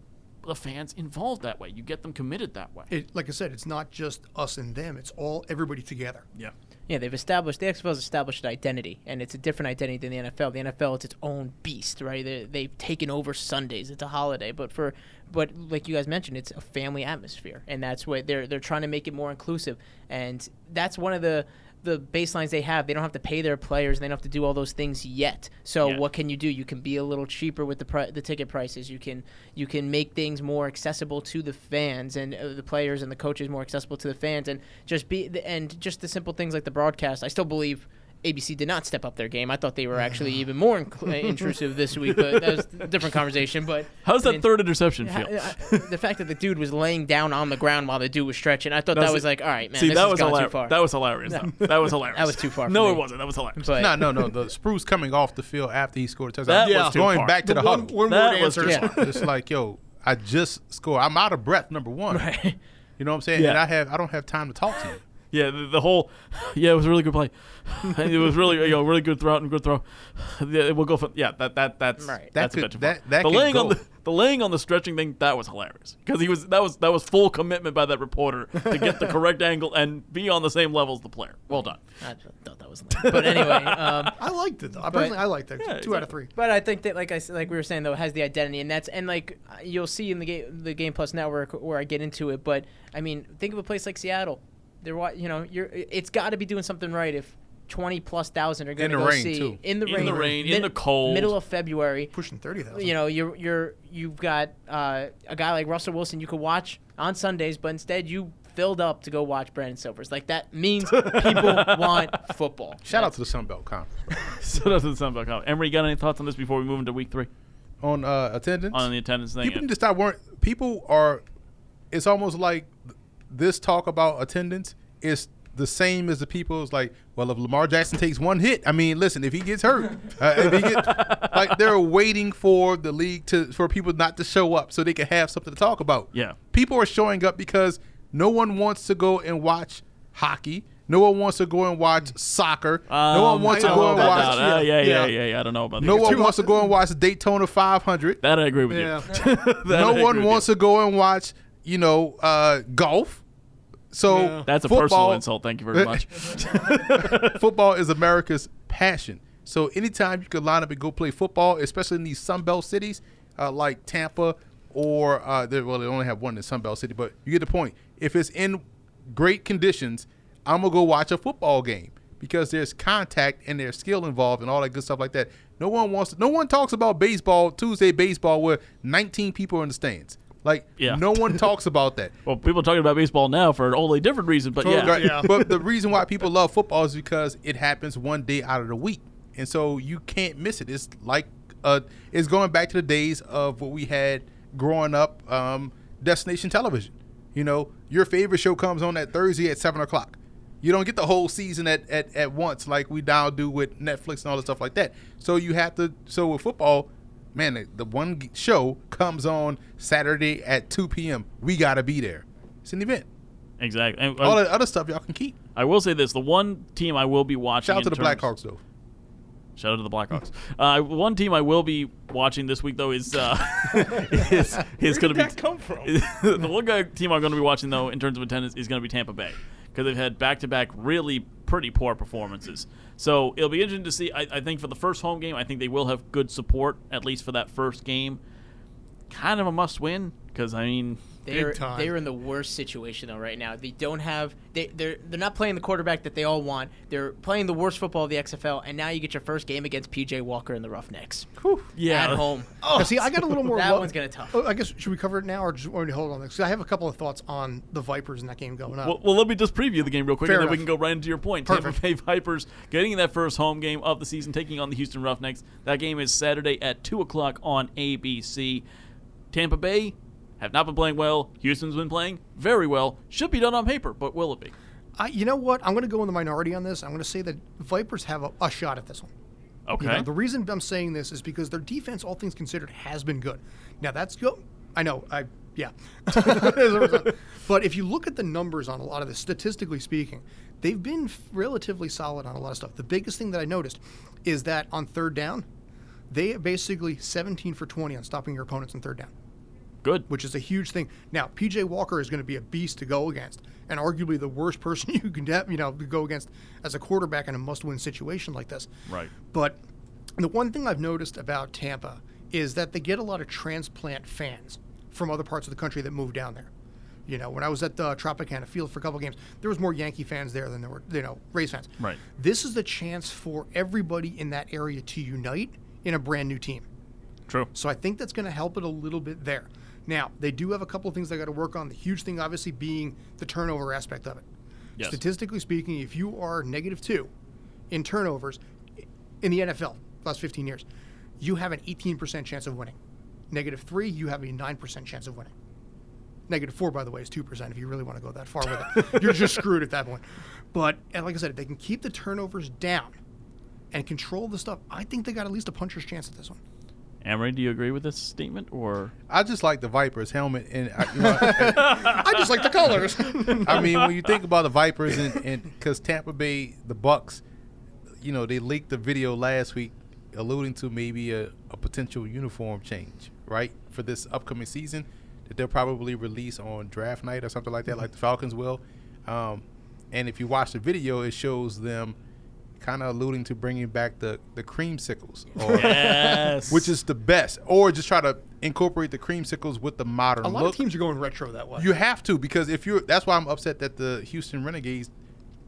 the fans involved that way. You get them committed that way. It, like I said, it's not just us and them; it's all everybody together. Yeah. Yeah, they've established the XFL has established an identity, and it's a different identity than the NFL. The NFL it's its own beast, right? They, they've taken over Sundays; it's a holiday. But for, but like you guys mentioned, it's a family atmosphere, and that's what they're they're trying to make it more inclusive, and that's one of the the baselines they have. They don't have to pay their players; they don't have to do all those things yet. So Yeah. what can you do? You can be a little cheaper with the pri- the ticket prices. You can you can make things more accessible to the fans and uh, the players and the coaches more accessible to the fans, and just be and just the simple things like the broadcast. I still believe. ABC did not step up their game. I thought they were actually (sighs) even more inc- uh, intrusive this week, but that was a different conversation. But How's I that mean, third interception ha- feel? uh, the fact that the dude was laying down on the ground while the dude was stretching, I thought that That's- was like, all right, man, See, this that has was gone hilarious. too far. That was hilarious. though. That was hilarious. (laughs) That was too far for No, me. it wasn't. That was hilarious. but, no, no, no. The Spruce coming off the field after he scored a touchdown. That was too going far. back to the, one, huddle. one That word was answers. Yeah. it's like, yo, I just scored. I'm out of breath. Number one. (laughs) Right. You know what I'm saying? Yeah. And I have I don't have time to talk to you. Yeah, the, the whole, (laughs) yeah, it was a really good play. (laughs) it was really, you know, really good throw and good throw. (laughs) Yeah, we'll go for yeah. That that that's Right. that's That a bit too far. that- that the could laying on the the laying on the stretching thing that was hilarious because he was that was that was full commitment by that reporter to get the correct angle and be on the same level as the player. Well done. I thought that was lame. But anyway, um, I liked it though. I personally, I liked it. Yeah, Two out of three. But I think that, like I s- like we were saying though, it has the identity, and that's and like uh, you'll see in the game, the Game Plus Network where I get into it. But I mean, think of a place like Seattle. They're you know, you're it's got to be doing something right if twenty plus thousand are going to be in the go rain, see too. in the In rain, the rain, in the cold. middle of February. Pushing thirty thousand. You know, you're you're you've got uh, a guy like Russell Wilson you could watch on Sundays, but instead you filled up to go watch Brandon Silvers. Like that means people (laughs) want football. (laughs) (laughs) Shout out to the Sun Belt Conference bro. so that's the sound about Emery, you got any thoughts on this before we move into week three on uh, attendance. on the attendance thing? people need to stop worrying. People are. It's almost like th- this talk about attendance is the same as the people. Like, well, if Lamar Jackson takes one hit, I mean, listen, if he gets hurt, uh, if he get (laughs) like they're waiting for the league to for people not to show up so they can have something to talk about. Yeah. people are showing up because no one wants to go and watch hockey. No one wants to go and watch soccer. no one Um, wants to go and watch. that. Uh, yeah, yeah, yeah. yeah, yeah, I don't know about that. No one wants to go and watch Daytona 500 That I agree with Yeah. (laughs) you. No one wants you. to go and watch, you know, uh, golf. So Yeah. That's a football, personal insult. Thank you very (laughs) much. (laughs) football is America's passion. So anytime you can line up and go play football, especially in these Sunbelt cities uh, like Tampa or uh, they, well, they only have one in Sunbelt city, but you get the point. If it's in great conditions, I'm gonna go watch a football game because there's contact and there's skill involved and all that good stuff like that. No one wants. To, no one talks about baseball Tuesday baseball where 19 people are in the stands. Like Yeah. no one (laughs) talks about that. well, people are talking about baseball now for a wholly different reason, but yeah. Right. Yeah. But the reason why people love football is because it happens one day out of the week, and so you can't miss it. It's like uh, it's going back to the days of what we had growing up, um, destination television. You know, your favorite show comes on that Thursday at seven o'clock. You don't get the whole season at, at, at once like we now do with Netflix and all the stuff like that. So you have to. So with football, man, the, the one show comes on Saturday at 2 p.m. We gotta be there. It's an event. Exactly. And, All uh, the other stuff y'all can keep. I will say this: the one team I will be watching. Shout out to the terms- Blackhawks though. Shout out to the Blackhawks. Uh, one team I will be watching this week though is uh, (laughs) is, is going to be that come from? (laughs) the one guy team I'm going to be watching though in terms of attendance is going to be Tampa Bay because they've had back to back really pretty poor performances. So it'll be interesting to see. I, I think for the first home game, I think they will have good support at least for that first game. Kind of a must win because I mean They're they're in the worst situation though right now. They don't have they they're they're not playing the quarterback that they all want. They're playing the worst football of the XFL, and now you get your first game against PJ Walker and the Roughnecks yeah at home. (laughs) Oh, see, I got a little more. That lo- one's gonna tough. Oh, I guess should we cover it now, or just or hold on? Because I have a couple of thoughts on the Vipers in that game going up. Well, well, let me just preview the game real quick, Fair and then we can go right into your point. Perfect. Tampa Bay Vipers getting that first home game of the season, taking on the Houston Roughnecks. That game is Saturday at two o'clock on ABC. Tampa Bay have not been playing well. Houston's been playing very well. Should be done on paper, but will it be? I, you know what? I'm going to go in the minority on this. I'm going to say that Vipers have a, a shot at this one. Okay. You know, the reason I'm saying this is because their defense, all things considered, has been good. Now that's good. I know. I yeah. (laughs) but if you look at the numbers on a lot of this, statistically speaking, they've been relatively solid on a lot of stuff. The biggest thing that I noticed is that on third down, they basically 17 for 20 on stopping your opponents on third down Good. which is a huge thing. Now, PJ Walker is going to be a beast to go against, and arguably the worst (laughs) person you can, you know, go against as a quarterback in a must-win situation like this. Right. But the one thing I've noticed about Tampa is that they get a lot of transplant fans from other parts of the country that move down there. You know, when I was at the Tropicana Field for a couple games, there was more Yankee fans there than there were, you know, Rays fans. Right. This is the chance for everybody in that area to unite in a brand new team. True. So I think that's going to help it a little bit there. Now, they do have a couple of things they got to work on. The huge thing, obviously, being the turnover aspect of it. Yes. Statistically speaking, if you are negative two in turnovers in the NFL last 15 years, you have an 18% chance of winning. Negative three, you have a 9% chance of winning. Negative four, by the way, is 2% if you really want to go that far with it. (laughs) You're just screwed at that point. But and like I said, if they can keep the turnovers down and control the stuff, I think they got at least a puncher's chance at this one. Emery, do you agree with this statement, or I just like the Vipers helmet, and I, you know, (laughs) I just like the colors. (laughs) I mean, when you think about the Vipers and because Tampa Bay, the Bucks, you know, they leaked the video last week alluding to maybe a, a potential uniform change, right, for this upcoming season that they'll probably release on draft night or something like that, like the Falcons will. Um, and if you watch the video, it shows them kind of alluding to bringing back the the creamsicles, (laughs) or, yes, which is the best, or just try to incorporate the creamsicles with the modern A lot look. of teams are going retro that way. You have to because if you're that's why I'm upset that the Houston Renegades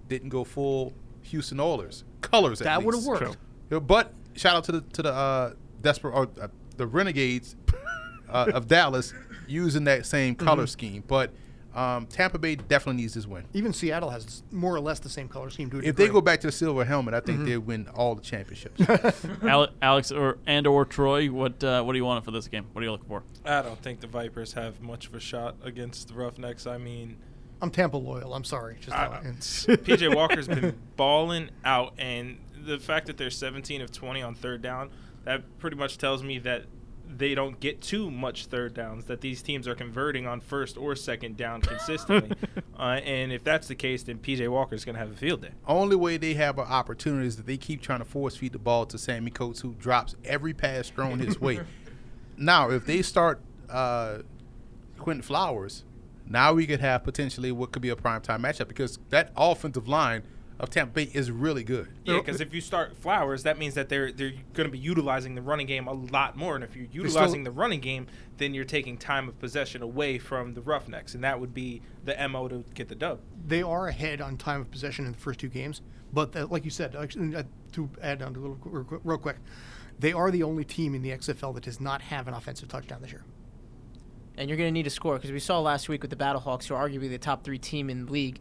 didn't go full Houston Oilers colors. at that would have worked. Yeah, But shout out to the to the uh, desperate or uh, the Renegades (laughs) uh, of Dallas using that same color Mm-hmm. scheme. But um, Tampa Bay definitely needs this win. Even Seattle has more or less the same color scheme. To If they go back to the silver helmet, I Mm-hmm. think they win all the championships. (laughs) Alex or and or Troy, what uh, what do you want for this game? What are you looking for? I don't think the Vipers have much of a shot against the Roughnecks. I mean, I'm Tampa loyal. I'm sorry. Just I- how- (laughs) PJ Walker's been balling out, and the fact that they're 17 of 20 on third down, that pretty much tells me that they don't get too much third downs. That these teams are converting on first or second down consistently, (laughs) uh, and if that's the case, then PJ Walker is going to have a field day. Only way they have an opportunity is that they keep trying to force feed the ball to Sammy Coates, who drops every pass thrown his way. (laughs) Now, if they start uh, Quinton Flowers, now we could have potentially what could be a prime time matchup because that offensive line of Tampa Bay is really good. Yeah, because if you start Flowers, that means that they're they're going to be utilizing the running game a lot more. And if you're utilizing the running game, then you're taking time of possession away from the Roughnecks, and that would be the mo to get the dub. they are ahead on time of possession in the first two games, but uh, like you said, actually, uh, to add on to a little real quick- they are the only team in the XFL that does not have an offensive touchdown this year. and you're going to need a score because we saw last week with the Battlehawks, who are arguably the top three team in the league.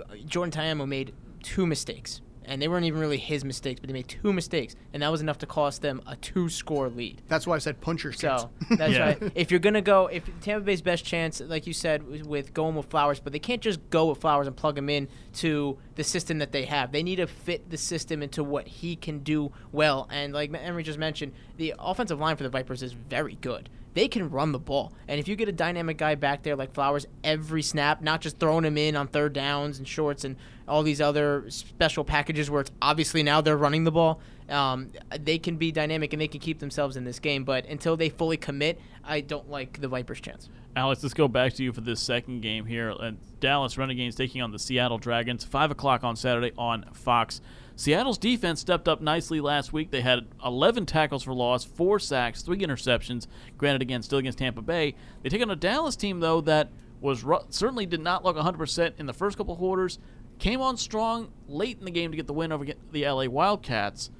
uh, Jordan Ta'amu made two mistakes, and they weren't even really his mistakes, but they made two mistakes, and that was enough to cost them a two-score lead. That's why I said punch your chance. So that's (laughs) Yeah. right. If you're gonna go, if Tampa Bay's best chance, like you said, with going with Flowers, but they can't just go with Flowers and plug him in to the system that they have. They need to fit the system into what he can do well. And like Emery just mentioned, the offensive line for the Vipers is very good. They can run the ball, and if you get a dynamic guy back there like Flowers every snap, not just throwing him in on third downs and shorts and all these other special packages where it's obviously now they're running the ball. Um, they can be dynamic and they can keep themselves in this game, but until they fully commit, I don't like the Vipers' chance. Alex, let's go back to you for this second game here. Uh, Dallas Renegades taking on the Seattle Dragons. 5 o'clock on Saturday on Fox. Seattle's defense stepped up nicely last week. They had 11 tackles for loss, 4 sacks, 3 interceptions, granted, again, still against Tampa Bay. They take on a Dallas team, though, that was ru- certainly did not look 100% in the first couple quarters. Came on strong late in the game to get the win over the LA Wildcats.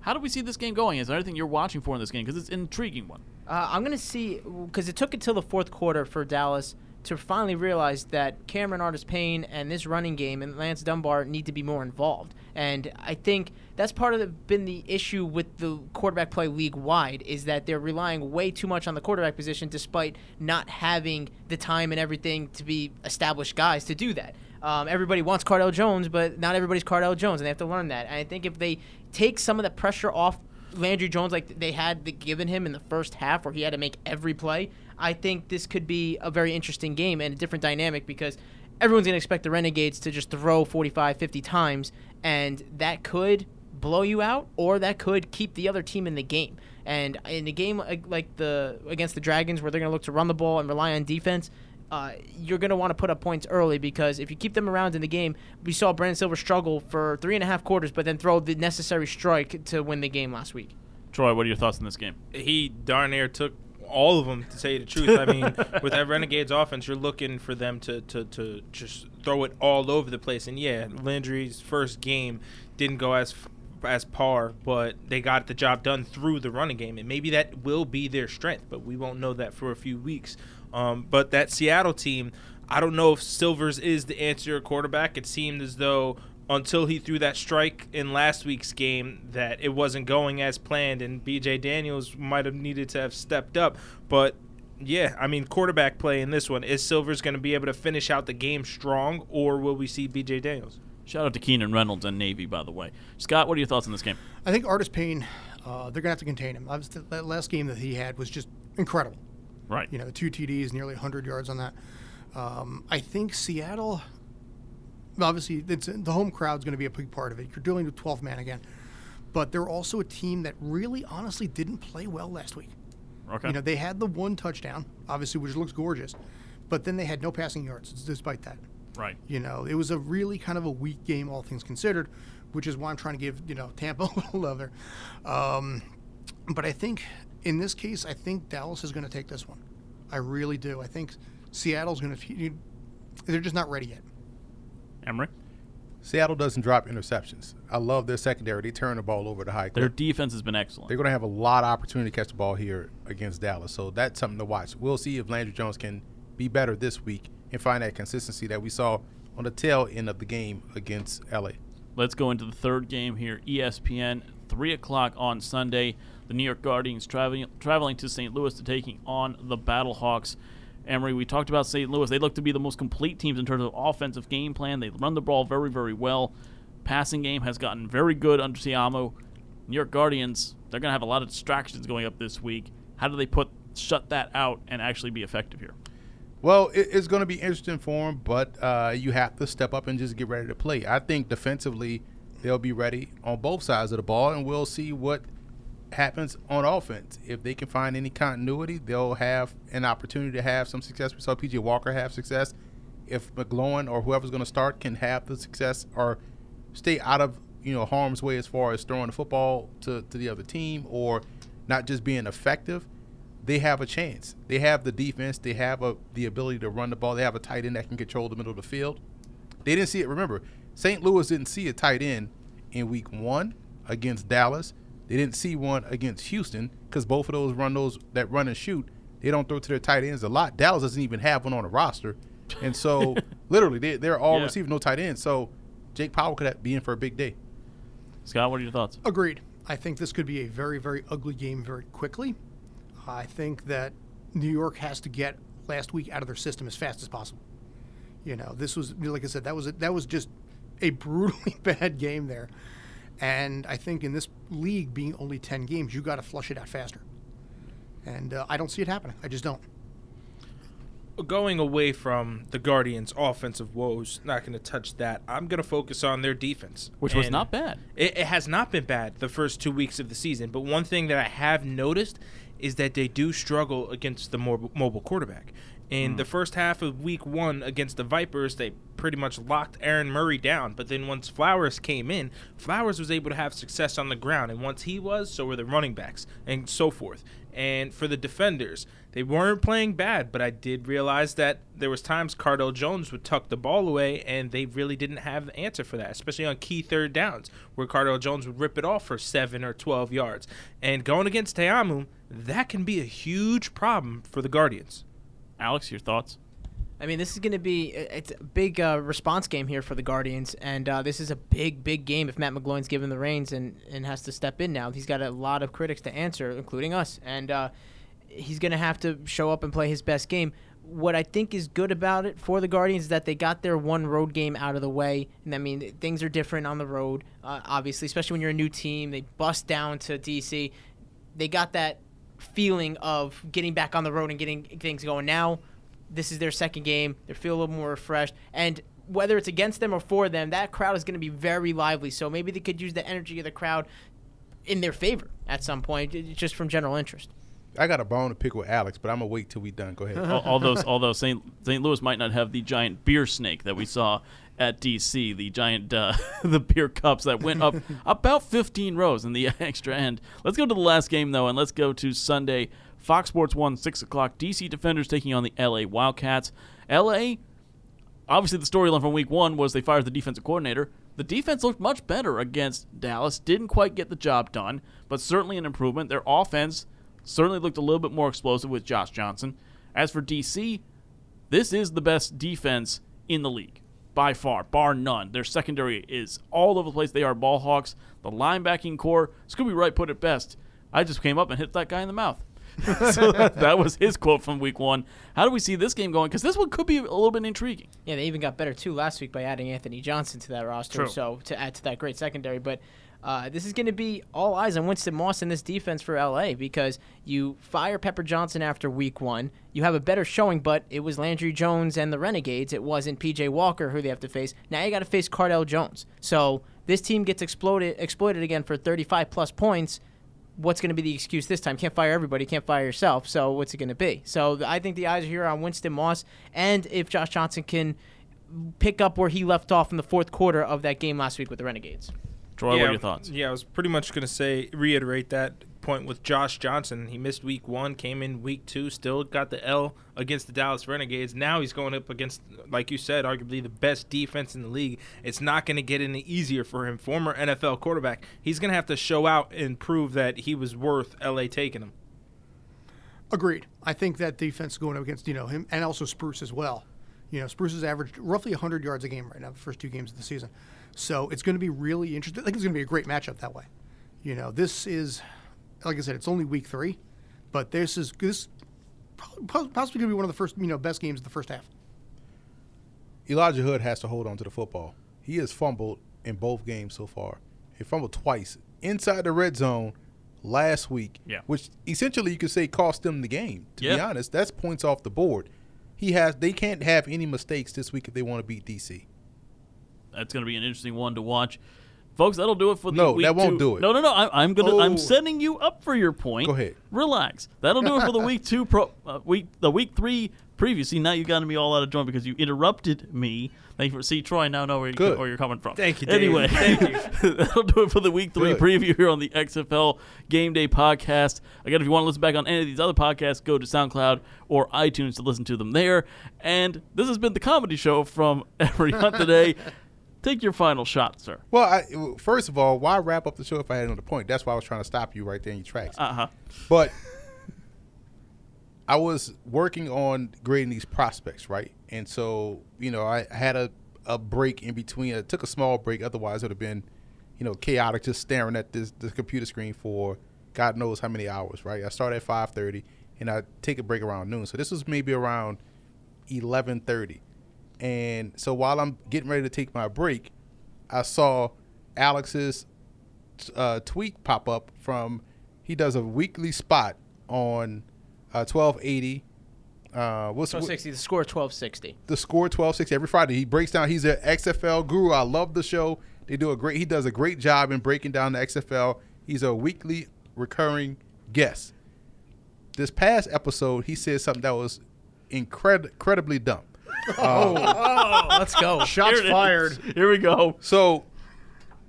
How do we see this game going? Is there anything you're watching for in this game? Because it's an intriguing one. Uh, I'm going to see because it took until the fourth quarter for Dallas to finally realize that Cameron Artis Payne and this running game and Lance Dunbar need to be more involved. And I think that's part of the, been the issue with the quarterback play league wide is that they're relying way too much on the quarterback position despite not having the time and everything to be established guys to do that. Um, everybody wants Cardale Jones, but not everybody's Cardale Jones, and they have to learn that. And I think if they take some of the pressure off Landry Jones like they had given him in the first half where he had to make every play, I think this could be a very interesting game and a different dynamic because everyone's going to expect the Renegades to just throw 45, 50 times, and that could blow you out or that could keep the other team in the game. And in a game like the against the Dragons where they're going to look to run the ball and rely on defense, uh, you're going to want to put up points early because if you keep them around in the game, we saw Brandon Silver struggle for three and a half quarters, but then throw the necessary strike to win the game last week. Troy, what are your thoughts on this game? he darn near took all of them to tell you the truth. I mean, (laughs) with that Renegades offense, you're looking for them to, to, to just throw it all over the place. And yeah, Landry's first game didn't go as as par, but they got the job done through the running game, and maybe that will be their strength. But we won't know that for a few weeks. Um, but that Seattle team, I don't know if Silvers is the answer quarterback. It seemed as though until he threw that strike in last week's game that it wasn't going as planned and BJ Daniels might have needed to have stepped up but yeah I mean quarterback play in this one is Silver's going to be able to finish out the game strong or will we see BJ Daniels Shout out to Keenan Reynolds and Navy, by the way. Scott, what are your thoughts on this game? I think Artis Payne, uh, they're gonna have to contain him. Obviously, that last game that he had was just incredible. Right. You know, the two TDs, nearly 100 yards on that. Um, I think Seattle, obviously, it's, the home crowd's going to be a big part of it. You're dealing with 12 man again. But they're also a team that really, honestly, didn't play well last week. Okay. You know, they had the one touchdown, obviously, which looks gorgeous, but then they had no passing yards despite that. Right. You know, it was a really kind of a weak game, all things considered, which is why I'm trying to give you know (laughs) Tampa a little love there. Um, but I think in this case, I think Dallas is going to take this one. I really do. I think Seattle's going to. They're just not ready yet. Emery? Seattle doesn't drop interceptions. I love their secondary. They turn the ball over to high Their clip. defense has been excellent. They're going to have a lot of opportunity to catch the ball here against Dallas. So that's something to watch. We'll see if Landry Jones can be better this week and find that consistency that we saw on the tail end of the game against LA. Let's go into the third game here. ESPN, 3 o'clock on Sunday. The New York Guardians traveling, traveling to St. Louis to taking on the Battlehawks. Emery, we talked about St. Louis. They look to be the most complete teams in terms of offensive game plan. They run the ball very, very well. Passing game has gotten very good under Siamo. New York Guardians, they're going to have a lot of distractions going up this week. How do they put shut that out and actually be effective here? Well, it, it's going to be interesting for them, but uh, you have to step up and just get ready to play. I think defensively, they'll be ready on both sides of the ball, and we'll see what happens on offense. If they can find any continuity, they'll have an opportunity to have some success. We saw PJ Walker have success. If McGloin or whoever's going to start can have the success or stay out of you know harm's way as far as throwing the football to, to the other team or not just being effective, they have a chance. They have the defense. They have a, the ability to run the ball. They have a tight end that can control the middle of the field. They didn't see it. Remember, St. Louis didn't see a tight end in week one against Dallas. They didn't see one against Houston because both of those run those that run and shoot. They don't throw to their tight ends a lot. Dallas doesn't even have one on the roster, and so (laughs) literally they, they're all Yeah. receiving no tight ends. So Jake Powell could be in for a big day. Scott, what are your thoughts? Agreed. I think this could be a very, very ugly game very quickly. I think that New York has to get last week out of their system as fast as possible. You know, this was like I said, that was a, that was just a brutally (laughs) bad game there, and I think in this league being only ten games, you got to flush it out faster. And uh, I don't see it happening. I just don't. Going away from the Guardians' offensive woes, not going to touch that. I'm going to focus on their defense, Which was not bad. It, it has not been bad the first two weeks of the season, but one thing that I have noticed is that they do struggle against the mobile quarterback. In hmm. the first half of week one against the Vipers, they pretty much locked Aaron Murray down. But then once Flowers came in, Flowers was able to have success on the ground. And once he was, so were the running backs and so forth. And for the defenders, they weren't playing bad, but I did realize that there was times Cardale Jones would tuck the ball away, and they really didn't have the answer for that, especially on key third downs, where Cardale Jones would rip it off for seven or twelve yards. And going against Ta'amu, that can be a huge problem for the Guardians. Alex, your thoughts? I mean, this is going to be it's a big uh, response game here for the Guardians, and uh, this is a big, big game if Matt McGloin's given the reins and, and has to step in now. He's got a lot of critics to answer, including us, and uh, he's going to have to show up and play his best game. What I think is good about it for the Guardians is that they got their one road game out of the way, and I mean things are different on the road, uh, obviously, especially when you're a new team. They bust down to DC. They got that feeling of getting back on the road and getting things going. Now, this is their second game. They feel a little more refreshed. And whether it's against them or for them, that crowd is going to be very lively. So maybe they could use the energy of the crowd in their favor at some point, just from general interest. I got a bone to pick with Alex, but I'm gonna wait till we done. Go ahead. Al- although although St. St. Louis might not have the giant beer snake that we saw at DC, the giant uh, (laughs) the beer cups that went up (laughs) about 15 rows in the (laughs) extra end. Let's go to the last game though, and let's go to Sunday. Fox Sports One, six o'clock. DC Defenders taking on the LA Wildcats. LA, obviously the storyline from Week One was they fired the defensive coordinator. The defense looked much better against Dallas. Didn't quite get the job done, but certainly an improvement. Their offense certainly looked a little bit more explosive with Josh Johnson. As for DC, this is the best defense in the league by far, bar none. Their secondary is all over the place. They are ball hawks. The linebacking core, Scooby Wright put it best. I just came up and hit that guy in the mouth. (laughs) so that, that was his quote from week one. How do we see this game going? Because this one could be a little bit intriguing. Yeah, they even got better too last week by adding Anthony Johnson to that roster. True. So to add to that great secondary, but uh, this is going to be all eyes on Winston Moss in this defense for LA because you fire Pepper Johnson after week one. You have a better showing, but it was Landry Jones and the Renegades. It wasn't PJ Walker who they have to face. Now you got to face Cardale Jones. So this team gets exploded exploited again for 35 plus points. What's going to be the excuse this time? Can't fire everybody, can't fire yourself. So what's it going to be? So I think the eyes are here on Winston Moss, and if Josh Johnson can pick up where he left off in the fourth quarter of that game last week with the Renegades. Troy, what are your thoughts? Yeah, I was pretty much going to say reiterate that point with Josh Johnson. He missed week one, came in week two, still got the L against the Dallas Renegades. Now he's going up against, like you said, arguably the best defense in the league. It's not going to get any easier for him. Former NFL quarterback, he's going to have to show out and prove that he was worth LA taking him. Agreed. I think that defense going up against you know him and also Spruce as well. You know, Spruce has averaged roughly 100 yards a game right now, the first two games of the season. So it's going to be really interesting. I think it's going to be a great matchup that way. You know, this is, like I said, it's only week three, but this is this possibly going to be one of the first you know best games of the first half. Elijah Hood has to hold on to the football. He has fumbled in both games so far. He fumbled twice inside the red zone last week, Yeah. which essentially you could say cost them the game. To Yeah. be honest, that's points off the board. He has. They can't have any mistakes this week if they want to beat DC. That's going to be an interesting one to watch. Folks, that'll do it for the No, week No, that won't two- do it. No, no, no. I, I'm gonna. Oh. I'm setting you up for your point. Go ahead. Relax. That'll do it for the week (laughs) two pro. Uh, week the week three preview. See, now you got me all out of joint because you interrupted me. Thank you for. See, Troy, I now know where, you, where you're coming from. Thank you, Dave. Anyway, Thank you. (laughs) that'll do it for the week three Good. preview here on the XFL Game Day podcast. Again, if you want to listen back on any of these other podcasts, go to SoundCloud or iTunes to listen to them there. And this has been the comedy show from (laughs) Emery Hunt today. Take your final shot, sir. Well, I, first of all, why wrap up the show if I had another point? That's why I was trying to stop you right there in your tracks. Uh huh. But I was working on grading these prospects, right? And so, you know, I had a, a break in between. I took a small break. Otherwise, it would have been you know, chaotic, just staring at this this computer screen for God knows how many hours. Right. I start at five thirty, and I take a break around noon. So this was maybe around eleven thirty, and so while I'm getting ready to take my break, I saw Alex's uh, tweet pop up from he does a weekly spot on uh, twelve eighty. Uh, what's Twelve sixty. The score twelve sixty. the score 1260 every Friday. He breaks down. He's an XFL guru. I love the show. They do a great. He does a great job in breaking down the XFL. He's a weekly recurring guest. This past episode, he said something that was incred- incredibly dumb. Oh, (laughs) let's go. Shots Here it is. fired. Here we go. So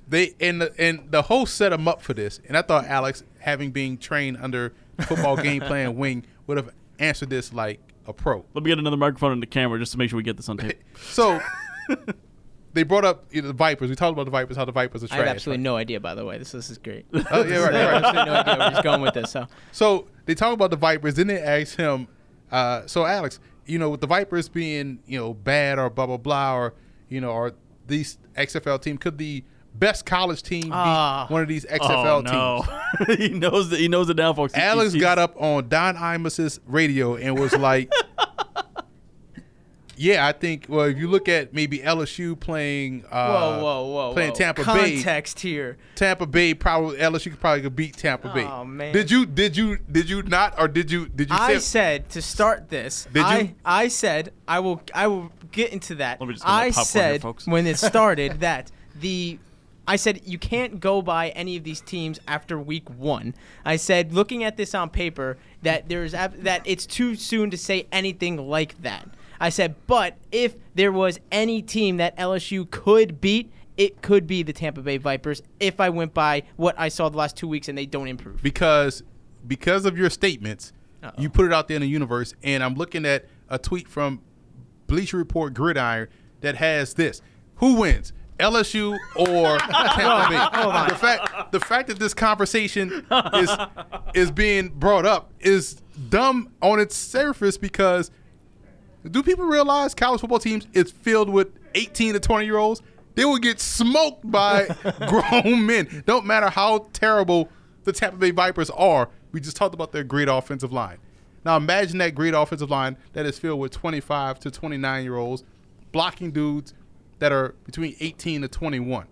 they and the and the host set him up for this, and I thought Alex, having been trained under football game (laughs) plan wing, would have answered this like a pro. Let me get another microphone in the camera just to make sure we get this on tape. (laughs) So they brought up you know, the Vipers. We talked about the Vipers, how the Vipers are I trash. have absolutely right? no idea, by the way. This, this is great. Oh yeah, right, I have right. absolutely no idea where he's going with this. So So they talk about the Vipers. Then they ask him, uh, so Alex, you know, with the Vipers being, you know, bad or blah blah blah, or you know, or these XFL team, could the best college team beat ah. one of these XFL oh, teams? (laughs) he knows that he knows it now, folks. He- Alex got up on Don Imus's radio and was like, (laughs) "Yeah, I think. Well, if you look at maybe LSU playing, uh, whoa, whoa, whoa, playing whoa. Tampa Bay, Context here. Tampa Bay probably LSU could probably could beat Tampa Bay. Oh, man. Did you did you did you not or did you did you I say said to start this. Did I, you? I said I will. I will get into that. Let me just get my I popcorn here, said folks. when it started (laughs) that the. I said you can't go by any of these teams after week one. I said looking at this on paper that there's that it's too soon to say anything like that. I said, but if there was any team that LSU could beat, it could be the Tampa Bay Vipers. If I went by what I saw the last two weeks and they don't improve. because because of your statements, Uh-oh. you put it out there in the universe, and I'm looking at a tweet from Bleacher Report Gridiron that has this: Who wins? LSU or (laughs) Tampa Bay? The fact the fact that this conversation is is being brought up is dumb on its surface because do people realize college football teams is filled with 18 to 20 year olds? They will get smoked by (laughs) grown men. Don't matter how terrible the Tampa Bay Vipers are. We just talked about their great offensive line. Now imagine that great offensive line that is filled with 25 to 29 year olds blocking dudes that are between 18 to 21.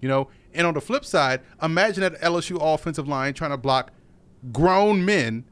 You know, and on the flip side, imagine that LSU offensive line trying to block grown men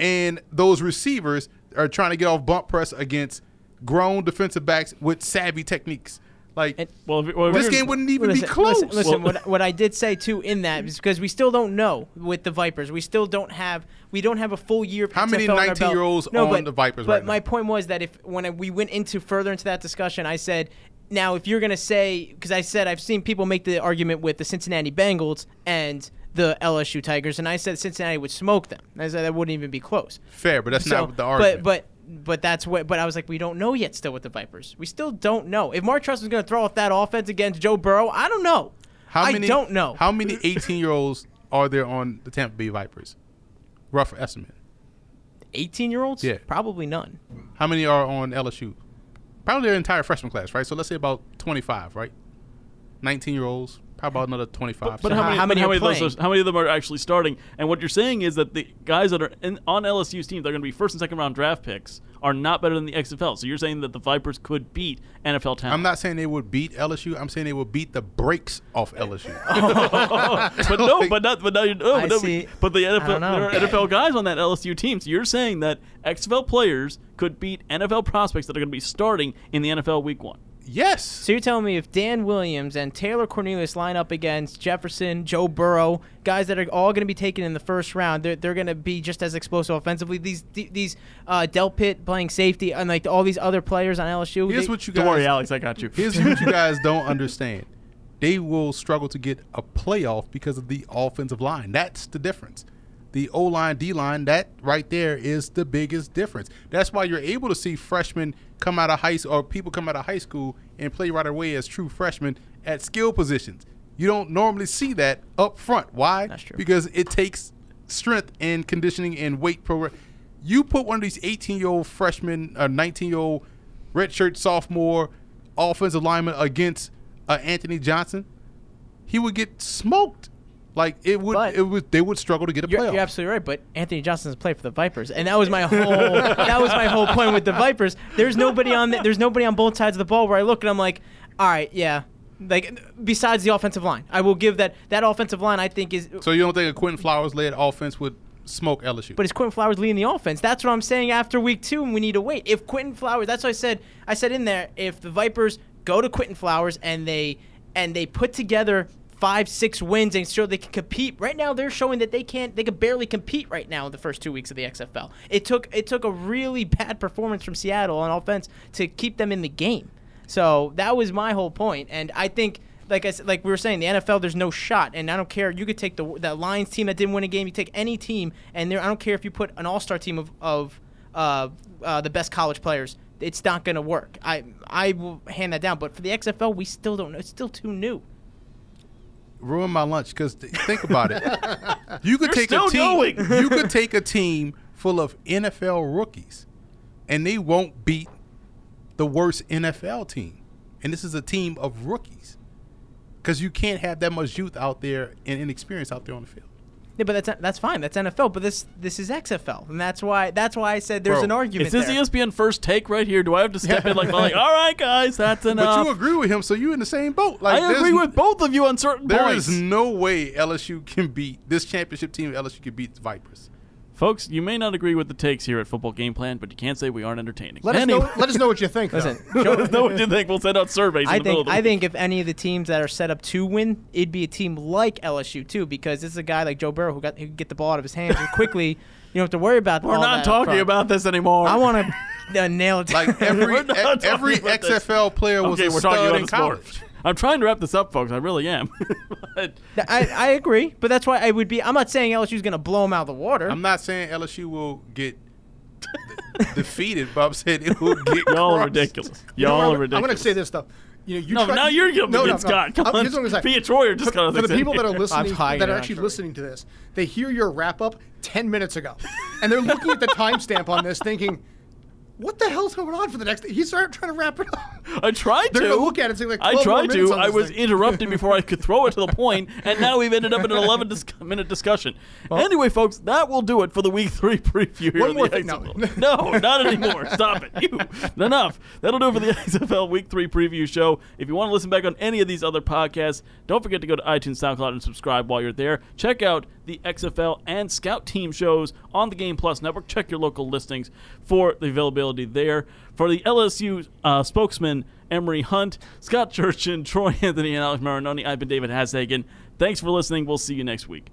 and those receivers are trying to get off bump press against grown defensive backs with savvy techniques. Like And- Well, if, well, this game wouldn't even listen, be close. Listen, listen Well- what, what I did say too in that is because we still don't know with the Vipers. We still don't have we don't have a full year. How many XFL on our belt. 19-year-olds no, on but, the Vipers But right my now? point was that if when we went into further into that discussion, I said. Now, if you're gonna say, because I said I've seen people make the argument with the Cincinnati Bengals and the LSU Tigers, and I said Cincinnati would smoke them. I said that wouldn't even be close. Fair, but that's So, not the argument. But but but that's what. But I was like, we don't know yet. Still with the Vipers, we still don't know if Mark Trust is going to throw off that offense against Joe Burrow. I don't know. how I many? don't know. How many 18 year olds are there on the Tampa Bay Vipers? Rough estimate. 18 year olds? Yeah. Probably none. How many are on LSU? Probably their entire freshman class, right? So let's say about 25, right? 19 year olds, probably about another 25. But So how how- many, how many how many of those are, how many of them are actually starting? And what you're saying is that the guys that are in, on LSU's team, they're going to be first and second round draft picks, are not better than the XFL. So you're saying that the Vipers could beat NFL talent. I'm not saying they would beat LSU. I'm saying they would beat the brakes off LSU. (laughs) Oh, but no, (laughs) but not, but now you oh, no, I but, no, see. but the NFL, there are NFL guys on that LSU team. So you're saying that XFL players could beat NFL prospects that are going to be starting in the NFL Week One. Yes. So you're telling me if Dan Williams and Taylor Cornelius line up against Jefferson, Joe Burrow, guys that are all going to be taken in the first round, they're, they're going to be just as explosive offensively. These these uh, Delpit playing safety and like all these other players on LSU. Here's they- what you guys. Don't worry. Alex, I got you. Here's what you (laughs) guys don't understand. They will struggle to get a playoff because of the offensive line. That's the difference. The O line, D line, that right there is the biggest difference. That's why you're able to see freshmen come out of high school or people come out of high school and play right away as true freshmen at skill positions. You don't normally see that up front. Why? That's true. Because it takes strength and conditioning and weight program. You put one of these 18 year old freshmen, a 19 year old redshirt sophomore offensive lineman against uh, Anthony Johnson, he would get smoked. Like it would, But- it would. They would struggle to get a You're, playoff. you're absolutely right, but Anthony Johnson doesn't play for the Vipers, and that was my whole that was my whole point with the Vipers. There's nobody on the, there's nobody on both sides of the ball where I look and I'm like, all right, yeah, like besides the offensive line, I will give that that offensive line I think is. so you don't think a Quinton Flowers led offense would smoke LSU? But is Quinton Flowers leading the offense? That's what I'm saying. After week two, and we need to wait. If Quinton Flowers, that's what I said. I said in there, if the Vipers go to Quinton Flowers and they and they put together five, six wins and show they can compete. Right now, they're showing that they can't. They could barely compete right now in the first two weeks of the XFL. It took it took a really bad performance from Seattle on offense to keep them in the game. So that was my whole point. and I think. Like I said, like we were saying, the NFL there's no shot, and I don't care. You could take the the Lions team that didn't win a game. You take any team, and there I don't care if you put an All Star team of of uh, uh, the best college players. It's not going to work. I I will hand that down. But for the XFL, we still don't know. It's still too new. Ruin my lunch because think about it. (laughs) You could You're take still a team. going. (laughs) you could take a team full of NFL rookies, and they won't beat the worst NFL team. And this is a team of rookies, because you can't have that much youth out there and inexperience out there on the field. Yeah, but that's that's fine. That's NFL. But this this is XFL, and that's why that's why I said there's Bro, an argument. Is this there. ESPN first take right here? Do I have to step in like, (laughs) like all right, guys, that's enough? But you agree with him, so you in the same boat. Like I agree with both of you on certain There points. is no way LSU can beat this championship team. LSU can beat the Vipers. Folks, you may not agree with the takes here at Football Game Plan, but you can't say we aren't entertaining. Let us know. Let us know what you think. Listen, (laughs) let us know what you think. We'll send out surveys. I in the think of the I week. think if any of the teams that are set up to win, it'd be a team like LSU too, because this is a guy like Joe Burrow who got who can get the ball out of his hands and quickly. (laughs) You don't have to worry about. we're all not that up talking about this anymore. I want to uh, nail it. Like every We're not talking every about this. XFL player was okay, a we're stud in the sport. College. I'm trying to wrap this up, folks. I really am. (laughs) But- I, I agree, but that's why I would be. I'm not saying LSU's going to blow them out of the water. I'm not saying LSU will get de- (laughs) defeated, Bob I'm it will get y'all are ridiculous. You (laughs) know Y'all are I'm, ridiculous. I'm going to say this stuff. You know, you No, try- now you're going no, to no, get no. Scott. Come Uh, on. I'm gonna say. Troyer just for, for the people that are listening, that are actually true. listening to this, they hear your wrap up ten minutes ago, and they're looking at the timestamp on this, thinking, "What the hell's going on for the next?" He started trying to wrap it up. I tried They're to. gonna look at it and say, like, I tried to. I was thing. interrupted (laughs) before I could throw it to the point, and now we've ended up in an 11 dis- (laughs) minute discussion. anyway, folks, that will do it for the Week Three preview here. One more the thing, no. (laughs) No, not anymore. Stop it. You, enough. That'll do it for the XFL Week Three preview show. If you want to listen back on any of these other podcasts, don't forget to go to iTunes, SoundCloud, and subscribe while you're there. Check out the XFL and Scout Team shows on the Game Plus network. Check your local listings for the availability there. For the LSU uh, spokesman, Emery Hunt, Scott Churchin, (laughs) Troy Anthony, and Alex Marinoni, I've been David Hashagen. Thanks for listening. We'll see you next week.